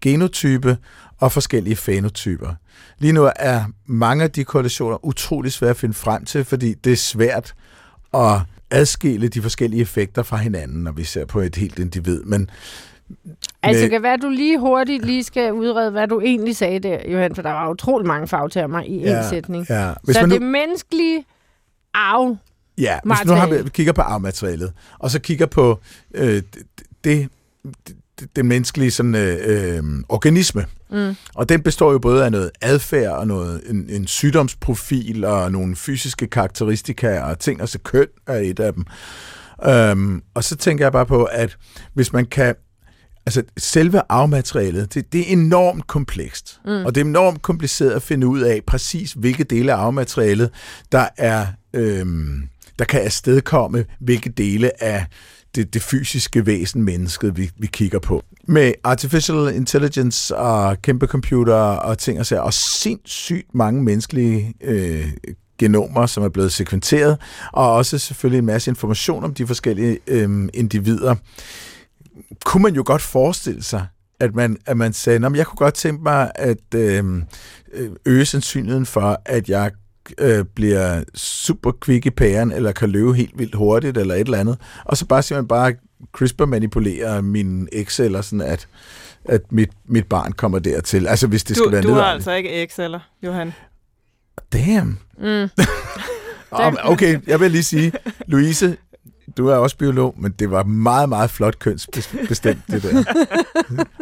genotype og forskellige fænotyper. Lige nu er mange af de korrelationer utrolig svære at finde frem til, fordi det er svært at adskille de forskellige effekter fra hinanden, når vi ser på et helt individ. Men Altså, det kan være, at du lige hurtigt lige skal udrede, hvad du egentlig sagde der, Johan, for der var utrolig mange fagtermer i Ja, én sætning. ja, Hvis så man det nu, menneskelige arv, ja, hvis nu har vi, kigger på arvematerialet, og så kigger på øh, det, den menneskelige sådan, øh, øh, organisme, mm. Og den består jo både af noget adfærd og noget, en, en sygdomsprofil og nogle fysiske karakteristika og ting, altså køn er et af dem. Øhm, og så tænker jeg bare på, at hvis man kan Altså, selve arvematerialet, det, det er enormt komplekst. Mm. Og det er enormt kompliceret at finde ud af præcis, hvilke dele af arvematerialet, der er øhm, der kan afstedkomme, hvilke dele af det, det fysiske væsen, mennesket, vi, vi kigger på. Med artificial intelligence og kæmpe computer og ting og sager, og sindssygt mange menneskelige øh, genomer, som er blevet sekventeret, og også selvfølgelig en masse information om de forskellige øh, individer, kunne man jo godt forestille sig, at man, at man sagde, at jeg kunne godt tænke mig at øh, øh øge sandsynligheden for, at jeg øh, bliver super quick i pæren, eller kan løbe helt vildt hurtigt, eller et eller andet. Og så bare simpelthen bare CRISPR-manipulere min Excel, sådan at, at mit, mit barn kommer dertil. Altså hvis det du, skal være Du har altså ikke Excel'er, Johan. Damn. Mm. Okay, jeg vil lige sige, Louise, du er også biolog, men det var meget, meget flot kønsbestemt, det der.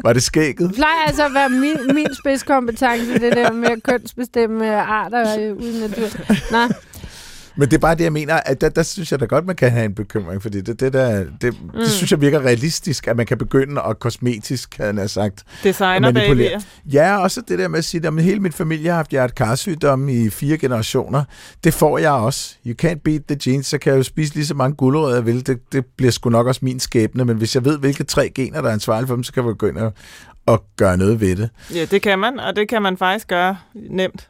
Var det skægget? Det plejer altså at være min, min spidskompetence, det der med at kønsbestemme arter øh, uden natur. Nå, men det er bare det, jeg mener, at der, der synes jeg da godt, man kan have en bekymring, fordi det, det, der, det, mm. Det synes jeg virker realistisk, at man kan begynde at kosmetisk, havde jeg sagt. Designer manipulere. Ja, også det der med at sige, at hele min familie har haft hjertekarsygdomme i fire generationer. Det får jeg også. You can't beat the genes, så kan jeg jo spise lige så mange gulerødder, jeg vil. Det, det bliver sgu nok også min skæbne, men hvis jeg ved, hvilke tre gener, der er ansvarlige for dem, så kan jeg begynde at, at gøre noget ved det. Ja, det kan man, og det kan man faktisk gøre nemt.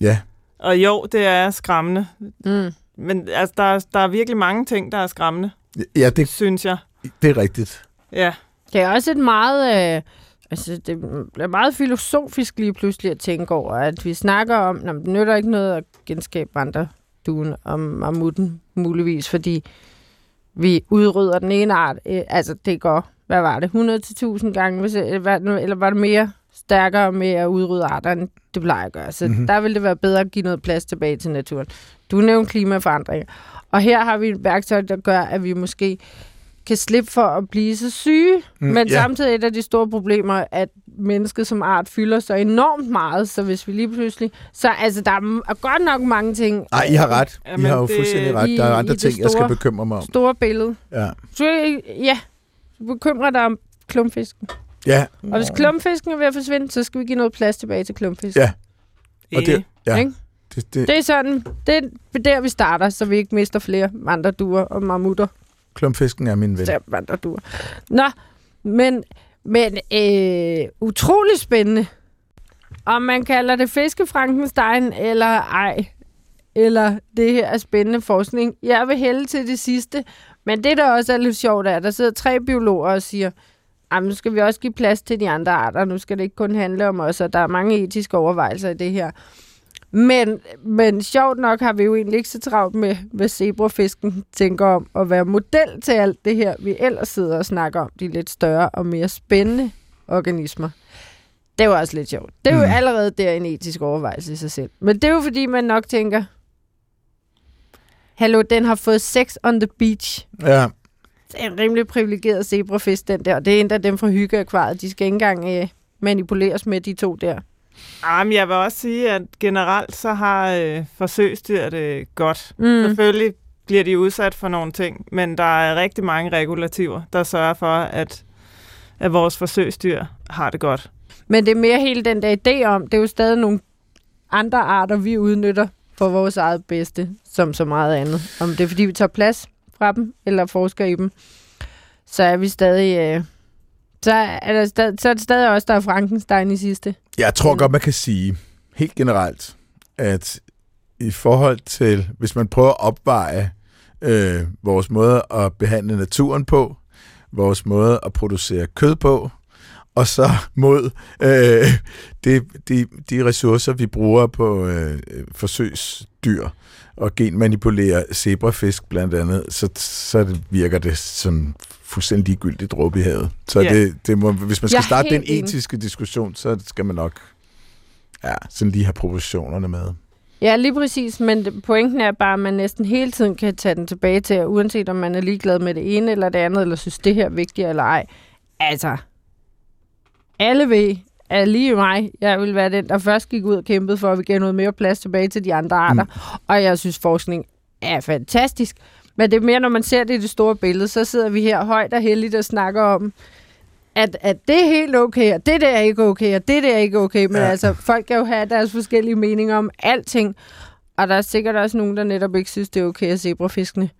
Ja, Og jo, det er skræmmende. mm. Men altså, der, er, der er virkelig mange ting, der er skræmmende, ja det, synes jeg. det er rigtigt. Ja, Det er også et meget... Øh, altså, det er meget filosofisk lige pludselig at tænke over, at vi snakker om, at det nytter ikke noget at genskabe andre duen og mammuten, muligvis, fordi vi udrydder den ene art. Øh, altså, det går, hvad var det, 100 til 1000 gange, hvis, eller, hvad- eller var det mere stærkere med at udrydde arter, end det plejer at gøre. Så Mhm. mm-hmm. der vil det være bedre at give noget plads tilbage til naturen. Du nævnte klimaforandringer. Og her har vi et værktøj, der gør, at vi måske kan slippe for at blive så syge. Mm, men ja. samtidig er et af de store problemer, at mennesket som art fylder så enormt meget, så hvis vi lige pludselig... Så altså, der er godt nok mange ting... Nej, I har ret. I Jamen, har jo det- fuldstændig ret. i- Der er andre ting, jeg skal store- bekymre mig om. Store billede. Ja. Så ja, du bekymrer dig om klumpfisken. Ja, Og hvis klumpfisken er ved at forsvinde, så skal vi give noget plads tilbage til klumpfisk. Ja. og det, ja, Ikke? det, det, Det er sådan, det er der, vi starter, så vi ikke mister flere mandarduer og mammutter. klumpfisken er min ven. Der mandarduer. Nå, men, men øh, utrolig spændende. Om man kalder det fiskefrankenstein eller ej, eller det her er spændende forskning. Jeg vil hælde til det sidste, men det, der også er lidt sjovt, er, at der sidder tre biologer og siger, "Ej, nu skal vi også give plads til de andre arter. Nu skal det ikke kun handle om os, og der er mange etiske overvejelser i det her. Men, men sjovt nok har vi jo egentlig ikke så travlt med, hvad zebrafisken tænker om at være model til alt det her, vi ellers sidder og snakker om, de lidt større og mere spændende organismer. Det jo også lidt sjovt. Det er jo Mm. allerede der en etisk overvejelse i sig selv. Men det er jo fordi, man nok tænker, hallo, den har fået sex on the beach. Ja, Det er en rimelig privilegeret zebrafisk, den der. Det er en af dem fra hyggeakvariet. De skal ikke engang øh, manipuleres med de to der. Ah, men jeg vil også sige, at generelt så har øh, forsøgsdyr det godt. Mm. Selvfølgelig bliver de udsat for nogle ting, men der er rigtig mange regulativer, der sørger for, at, at vores forsøgsdyr har det godt. Men det er mere hele den der idé om, det er jo stadig nogle andre arter, vi udnytter for vores eget bedste, som så meget andet. Om det er, fordi vi tager plads fra dem, eller forsker i dem, så er vi stadig... Øh, så, er der stadig, så er det stadig også der er Frankenstein i sidste. jeg tror Mm. godt, man kan sige helt generelt, at i forhold til, hvis man prøver at opveje øh, vores måde at behandle naturen på, vores måde at producere kød på, og så mod øh, det, de, de ressourcer, vi bruger på øh, forsøgsdyr og genmanipulere zebrafisk blandt andet, så, så virker det som fuldstændig ligegyldigt dråbe i havet. Så Ja. det, det må, hvis man skal Jeg starte den etiske diskussion, så skal man nok ja, sådan lige have proportionerne med. Ja, lige præcis, men pointen er bare, at man næsten hele tiden kan tage den tilbage til, uanset om man er ligeglad med det ene eller det andet, eller synes, det her er vigtigt eller ej. Altså, alle ved, at lige mig, jeg vil være den, der først gik ud og kæmpede for, at vi gav noget mere plads tilbage til de andre arter. Mm. Og jeg synes, forskning er fantastisk. Men det er mere, når man ser det i det store billede, så sidder vi her højt og heldigt og snakker om, at, at det er helt okay, og det der er ikke okay, og det der er ikke okay. Men Ja. ja. altså, folk kan jo have deres forskellige meninger om alting. Og der er sikkert også nogen, der netop ikke synes, det er okay, at zebrafiskene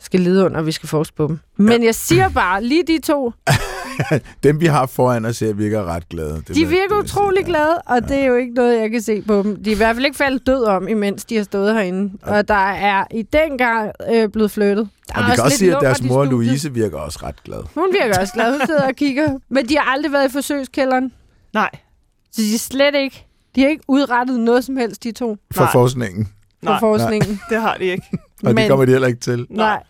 skal lide under, at vi skal forske på dem. Men jeg siger bare, lige de to, Dem, vi har foran os her, virker ret glade. Det De virker det sige, utrolig ja. glade, og det er jo ikke noget, jeg kan se på dem. De er i hvert fald ikke faldet død om, imens de har stået herinde. Og der er i den gang øh, blevet flyttet. Der Og vi kan også sige, at deres mor studiet. Louise virker også ret glad. Hun virker også glad. Hun sidder og kigger. Men de har aldrig været i forsøgskælderen. Nej. Så de er slet ikke... De har ikke udrettet noget som helst, de to, For Nej. forskningen. for Nej. forskningen. Det har de ikke. Og det kommer de heller ikke til. Nej.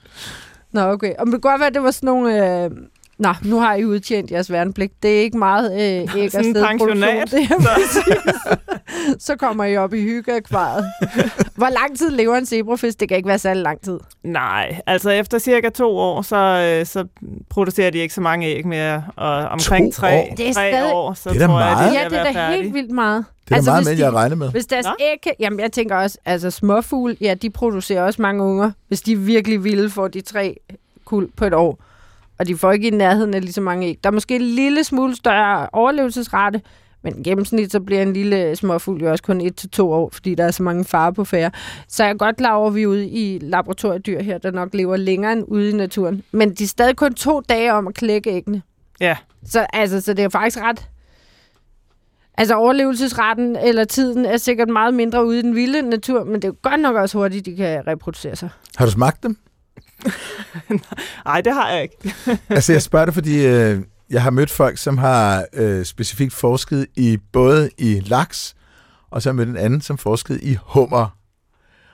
Nå, okay. Og det kan godt være, at det var sådan nogle... Øh... Nå, nu har I udtjent jeres værnepligt. Det er ikke meget øh, æg og stedproduktion. pensionat. Det er. Så kommer I op i hyggeakvariet. Hvor lang tid lever en zebrafisk? Det kan ikke være særlig lang tid. Nej, altså efter cirka to år, så, øh, så producerer de ikke så mange æg mere. Og omkring To tre, år? Det er tre stadig- år, så Det er tror jeg, meget. de Ja, det er da helt vildt meget. Det er altså, meget hvis mere, jeg regner med. Hvis deres Nå. æg... Jamen, jeg tænker også, altså småfugle, ja, de producerer også mange unger. Hvis de virkelig ville, får de tre kul på et år. Og de får ikke i nærheden af lige så mange æg. Der er måske en lille smule større overlevelsesrate, men gennemsnit så bliver en lille småfugl jo også kun 1 til to år, fordi der er så mange farer på færre. Så jeg er godt klar over, at vi er ude i laboratoriedyr her, der nok lever længere end ude i naturen. Men de er stadig kun to dage om at klække æggene. Ja, Så, altså, så det er faktisk ret... Altså overlevelsesretten eller tiden er sikkert meget mindre ude i den vilde natur, men det er jo godt nok også hurtigt, de kan reproducere sig. Har du smagt dem? nej, det har jeg ikke. altså, jeg spørger dig, fordi øh, jeg har mødt folk, som har øh, specifikt forsket i både i laks, og så har jeg mødt en anden, som forskede i hummer.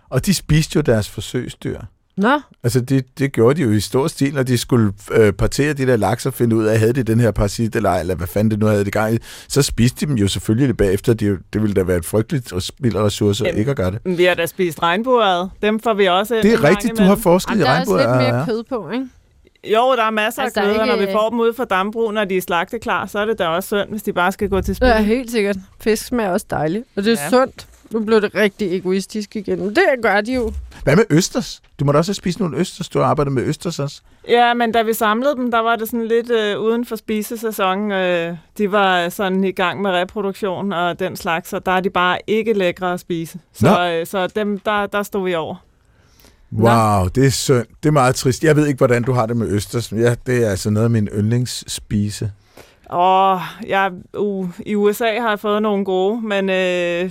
Og de spiste jo deres forsøgsdyr. Nå, Altså, det, det gjorde de jo i stor stil, når de skulle øh, partere de der laks og finde ud af, havde de den her parasit eller eller hvad fanden det nu havde det gang i. Så spiste de dem jo selvfølgelig det bagefter. Det, det ville da være et frygteligt spild af ressourcer Jamen, ikke at gøre det. Vi har da spist regnbuead. Dem får vi også Det er rigtigt, du har forsket Jamen, i der er også lidt mere kød på, ikke? Jo, der er masser Altså, af kød, og når ikke- vi får dem ud fra dambrug, når de er slagtet klar, så er det da også synd, hvis de bare skal gå til spil. Ja, helt sikkert. Fisk smager også dejligt, og det er ja. sundt. Nu blev det rigtig egoistisk igen. Men det gør de jo. Hvad med østers? Du må da også have spist nogle østers. Du har arbejdet med østers også. Ja, men da vi samlede dem, der var det sådan lidt øh, uden for spisesæson. Øh, de var sådan i gang med reproduktion og den slags, og der er de bare ikke lækre at spise. Så, øh, så dem, der, der stod vi over. Wow, det er synd. Det er meget trist. Jeg ved ikke, hvordan du har det med østers. Ja, det er altså noget af min yndlingsspise. Og jeg, uh, i USA har jeg fået nogle gode, men øh,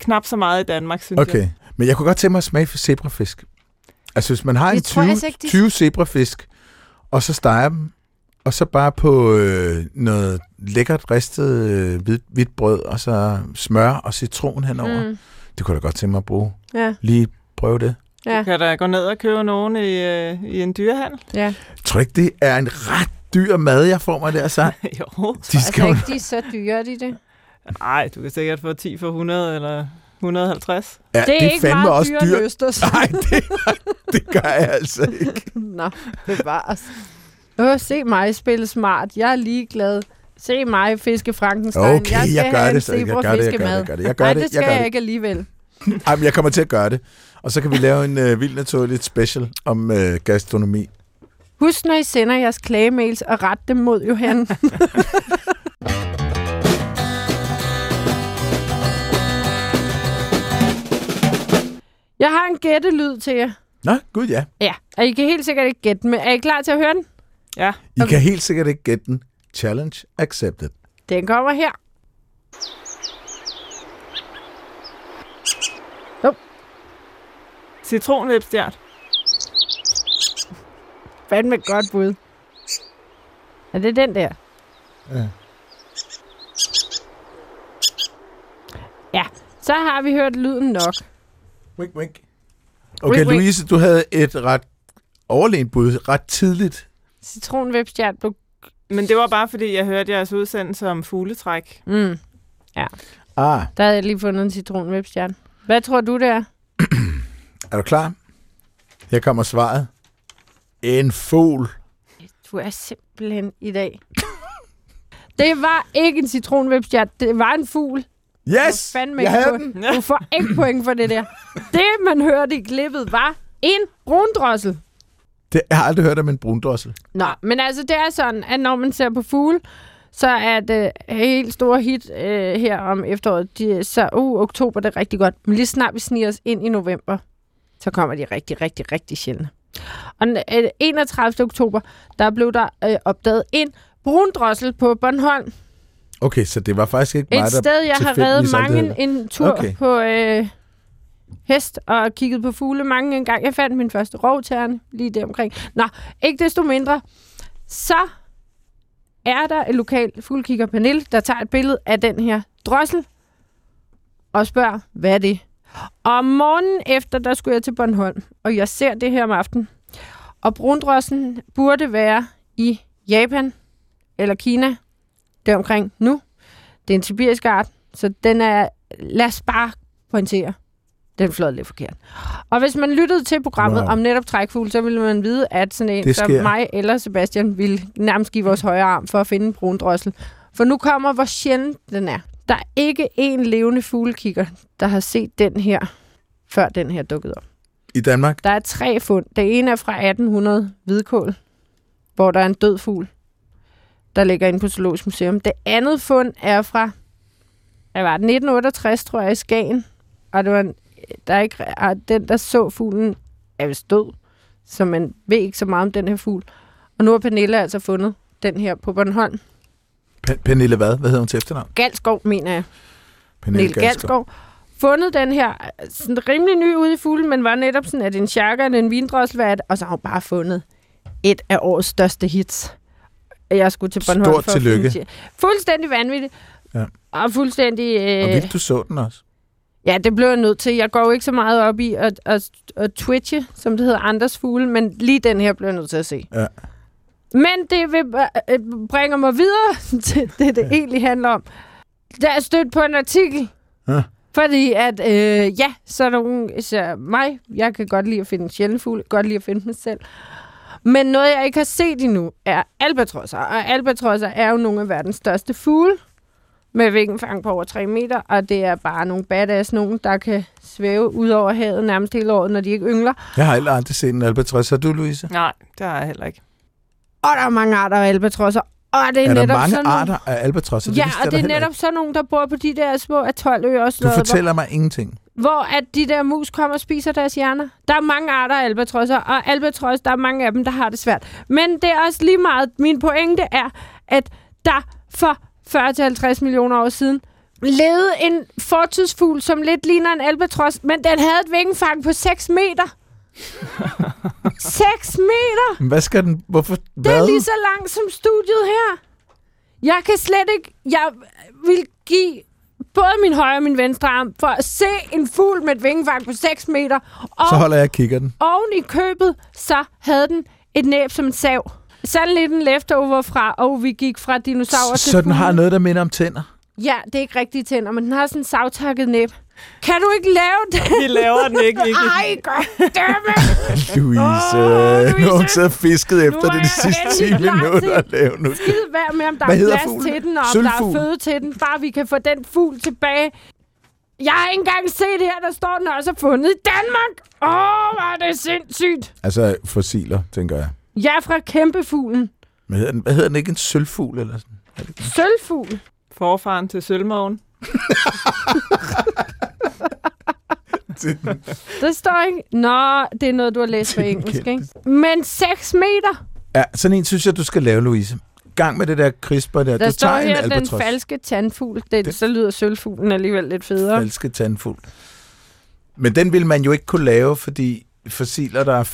knap så meget i Danmark, synes jeg. Okay, men jeg kunne godt tænke mig at smage for zebrafisk. Altså, hvis man har Jeg en tror 20, altså de- 20 zebrafisk, og så steger dem, og så bare på øh, noget lækkert ristet øh, hvidt, hvidt brød, og så smør og citron henover. Mm. Mm. Det kunne jeg da godt tænke mig at bruge. Ja, Lige prøve det. ja, Du kan da gå ned og købe nogen i, øh, i en dyrehandel. ja. Jeg tror ikke, det er en ret dyr mad, jeg får mig der, så. jo. De Altså skal jo... ikke, de er så dyre, de det? Nej, du kan sikkert få 10 for 100 eller 150. Ja, Det er, det er ikke fandme meget også dyre løsters. Nej, det, det gør jeg altså ikke. Nå, bevares. Åh, se mig spille smart. Jeg er ligeglad. Se mig fiske Frankenstein. Okay, jeg, jeg gør det, så jeg gør det, jeg gør det, jeg gør det, jeg gør Nej, det, det skal jeg gør jeg, det. ikke alligevel. Ej, men jeg kommer til at gøre det. Og så kan vi lave en øh, vildt naturligt special om øh, gastronomi. Husk, når I sender jeres klagemails, at rette dem mod Johan. jeg har en gættelyd til jer. Nå, gud ja. Ja, og I kan helt sikkert ikke gætte den, men er I klar til at høre den? Ja, I Okay. kan helt sikkert ikke gætte den. Challenge accepted. Den kommer her. citronvipstjert. Fandme et godt bud. Er det den der? Ja. Ja, så har vi hørt lyden nok. Wink, wink. Okay, Wink, wink. Louise, du havde et ret overlegent bud ret tidligt. Citronwebstjert blev... Men det var bare, fordi jeg hørte jeres udsendelse om fugletræk. Mm, Ah, der havde jeg lige fundet en citronwebstjert. Hvad tror du, det er? er du klar? Her kommer svaret. En fugl. Du er simpelthen i dag. det var ikke en citronwebstjert, det var en fugl. Yes! Fandme Jeg havde på- den. Du får ikke point for det der. Det, man hørte i klippet, var en brundrossel. Det, jeg har aldrig hørt om en brundrossel. Nå, men altså det er sådan, at når man ser på fugle, så er det helt store hit øh, her om efteråret. De, så uh, oktober det er rigtig godt. Men lige snart vi sniger os ind i november, så kommer de rigtig, rigtig, rigtig sjældne. Og den øh, 31. oktober, der blev der øh, opdaget en brundrossel på Bornholm. Okay, så det var faktisk ikke mig, Et sted, jeg har reddet mange en tur Okay. på øh, hest og kigget på fugle mange en gang. Jeg fandt min første rovterne lige der omkring. Nå, ikke desto mindre. Så er der et lokalt fuglekiggerpanel, der tager et billede af den her drossel og spørger, hvad er det? Og morgenen efter, der skulle jeg til Bornholm, og jeg ser det her om aftenen. Og brundrossen burde være i Japan eller Kina, der omkring nu. Det er en sibirisk art, så den er, lad os bare pointere, den fløj lidt forkert. Og hvis man lyttede til programmet Wow. om netop trækfugl, så ville man vide, at sådan en som mig eller Sebastian ville nærmest give vores højre arm for at finde en brundrossel. For nu kommer, hvor sjældent den er. Der er ikke en levende fuglekigger, der har set den her, før den her dukkede op. I Danmark? Der er tre fund. Det ene er fra 1800 hvidkål, hvor der er en død fugl, der ligger inde på Zoologisk Museum. Det andet fund er fra hvad var det, 1968, tror jeg, i Skagen. Og det var en, der er ikke, ah, den, der så fuglen, er vist død. Så man ved ikke så meget om den her fugl. Og nu har Pernille altså fundet den her på Bornholm. Pen- Pernille hvad? Hvad hedder hun til efternavn? Galskov, mener jeg. Pernille Galskov. Fundet den her, sådan rimelig ny ude i fuglen, men var netop sådan, at en charker, en vindrossel, hvad det? Og så har hun bare fundet et af årets største hits. Jeg skulle til Bornholm Stort for at tillykke. finde- Fuldstændig vanvittigt. Ja. Og fuldstændig... Og Øh, vildt, du så den også. ja, det blev jeg nødt til. Jeg går jo ikke så meget op i at, at, at twitche, som det hedder, andres fugle, men lige den her blev jeg nødt til at se. Ja. Men det vil, øh, bringer mig videre til det, det egentlig handler om. Der er stødt på en artikel, Ja. fordi at, øh, ja, så er nogen, så mig, jeg kan godt lide at finde en sjælden fugl, godt lide at finde mig selv. Men noget, jeg ikke har set endnu, er albatrosser. Og albatrosser er jo nogle af verdens største fugle, med vingefang på over 3 meter, og det er bare nogle badass nogen, der kan svæve ud over havet nærmest hele året, når de ikke yngler. Jeg har heller aldrig set en albatros. Har du, Louise? Nej, det har jeg heller ikke. Og der er mange arter af albatrosser. Og det er, Er der netop mange sådan nogle- arter af albatrosser? Ja, jeg og det er netop sådan nogle, der bor på de der små atoløer også. ikke. Du fortæller mig ingenting. Hvor at de der mus kommer og spiser deres hjerner. Der er mange arter af albatrosser, og albatros, der er mange af dem, der har det svært. Men det er også lige meget. Min pointe er, at der for 40-50 millioner år siden levede en fortidsfugl, som lidt ligner en albatros, men den havde et vingefang på 6 meter. 6 meter! Hvad skal den... Hvorfor... Det er lige så langt som studiet her. Jeg kan slet ikke... Jeg vil give både min højre og min venstre arm for at se en fugl med et vingefang på 6 meter. Og Så holder jeg og kigger den. oven i købet, så havde den et næb som en sav. Sådan lidt en leftover fra, og vi gik fra dinosaurer til Så den har noget, der minder om tænder. Ja, det er ikke rigtige tænder, men den har sådan en savtakket næb. Kan du ikke lave det? Vi laver den ikke, ikke. Ej, goddammit! Louise, oh, Louise. nu har hun siddet fisket efter er det de sidste 10 endelig klar minutter at lave nu. skide værd med, om der Hvad er plads fuglen? til den, og om der er Sølvfugl. føde til den, bare vi kan få den fugl tilbage. Jeg har ikke engang set her, der står, den også er fundet i Danmark. Åh, oh, hvor er det sindssygt. Altså fossiler, tænker jeg. Ja, fra kæmpefuglen. Men hedder den, hvad hedder den ikke en sølvfugl eller sådan? Sølvfugl. Forfaren til Sølvmågen. Det står ikke. Nå, det er noget, du har læst på Den engelsk, ikke? Men 6 meter. Ja, sådan en synes jeg, du skal lave, Louise. Gang med det der CRISPR der. Der du står tager en her den albatros. falske tandfugl. Det, Det- så lyder sølvfuglen alligevel lidt federe. falske tandfugl. Men den vil man jo ikke kunne lave, fordi fossiler, der er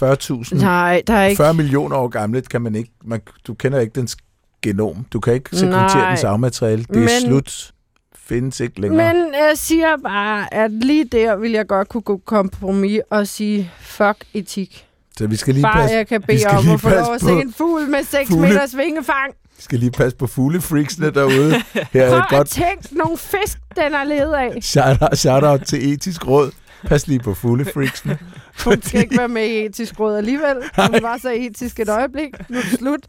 40.000, Nej, der er ikke... 40 millioner år gamle, kan man ikke, man, du kender ikke dens genom. Du kan ikke sekventere Nej. dens arvemateriale. Det er Men- slut. Findes ikke længere. Men jeg siger bare, at lige der vil jeg godt kunne gå kompromis og sige, fuck etik. Så vi skal lige Bare passe, jeg kan vi bede om at få lov at se en fugl med 6 fugle. meters vingefang. skal lige passe på fuglefreaksene derude. Her er et godt tænke nogle fisk, den har levet af. shout-out, til etisk råd. Pas lige på fuglefreaksene. Hun skal ikke være med i etisk råd alligevel. Hun var så etisk et øjeblik. Nu er det slut.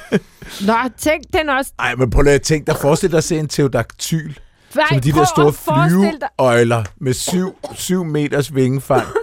Nå, tænk den også. Ej, men prøv lige at tænke dig, forestil dig at se en teodaktyl. Nej, Som de der store flyveøjler med 7, 7 meters vingefang.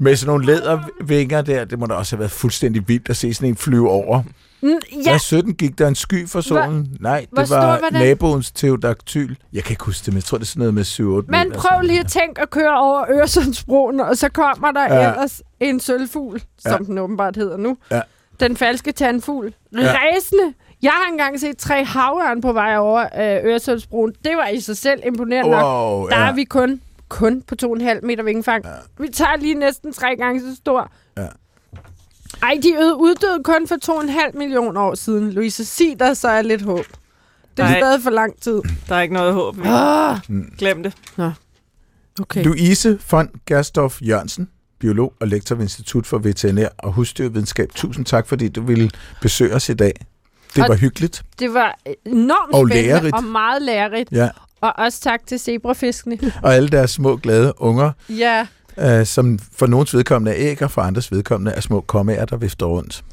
Med sådan nogle lædervinger der. Det må da også have været fuldstændig vildt at se sådan en flyve over. Mm, Ja. Hvad 17 gik der en sky for solen? Nej, hvor det stor var, var naboens teodaktyl. Jeg kan ikke huske det, men jeg tror, det er sådan noget med 7-8 men meter. prøv lige at tænke at køre over Øresundsbroen, og så kommer der ja. ellers en sølvfugl, som Ja. den åbenbart hedder nu. Ja. Den falske tandfugl. Ja. Ræsende Jeg har engang set tre havørn på vej over øh, Øresundsbroen. Det var i sig selv imponerende nok. Wow, Der ja. er vi kun, kun på 2,5 meter vingefang. Ja. Vi tager lige næsten tre gange så stor. Ja. Ej, de øde- uddøde kun for 2,5 millioner år siden. Louise, sig der så er lidt håb. Det er Nej. stadig for lang tid. Der er ikke noget håb. Ah, Glem det. okay. Louise von Gerstorff Jørgensen, biolog og lektor ved Institut for Veterinær og Husdyrvidenskab. Tusind tak, fordi du ville besøge os i dag. Det Og- var hyggeligt. Det var enormt Og spændende lærerigt. og meget lærerigt. Ja. Og også tak til zebrafiskene. Og alle deres små, glade unger, ja. øh, som for nogens vedkommende er æg, og for andres vedkommende er små kommager, der vifter rundt.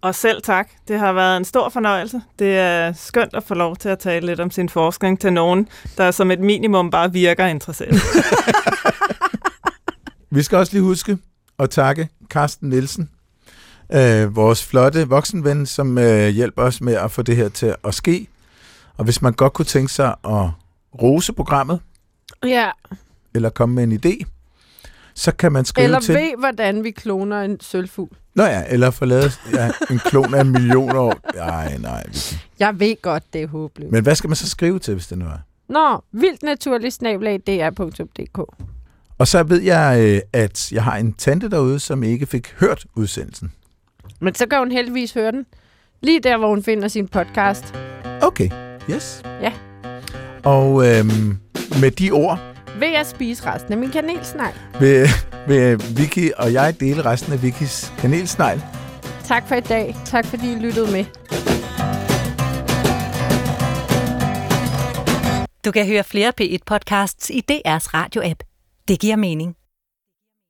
Og selv tak. Det har været en stor fornøjelse. Det er skønt at få lov til at tale lidt om sin forskning til nogen, der som et minimum bare virker interesseret. Vi skal også lige huske at takke Carsten Nielsen, øh, vores flotte voksenven, som øh, hjælper os med at få det her til at ske. Og hvis man godt kunne tænke sig at rose programmet, Ja. eller komme med en idé, så kan man skrive Eller til... ved, hvordan vi kloner en sølvfugl. Nå ja, eller få lavet ja, en klon af en million år. Nej, nej. Vicky. Jeg ved godt, det er håbløst. Men hvad skal man så skrive til, hvis det nu er? Nå, vildt naturligt snablag dr.dk. Og så ved jeg, øh, at jeg har en tante derude, som ikke fik hørt udsendelsen. Men så kan hun heldigvis høre den. Lige der, hvor hun finder sin podcast. Okay, yes. Ja. Og øhm, med de ord Vil jeg spise resten af min kanelsnegl. vil, vil Vicky og jeg dele resten af Vickys kanelsnegl. Tak for i dag. Tak fordi I lyttede med. Du kan høre flere P1-podcasts i DR's radio-app. Det giver mening.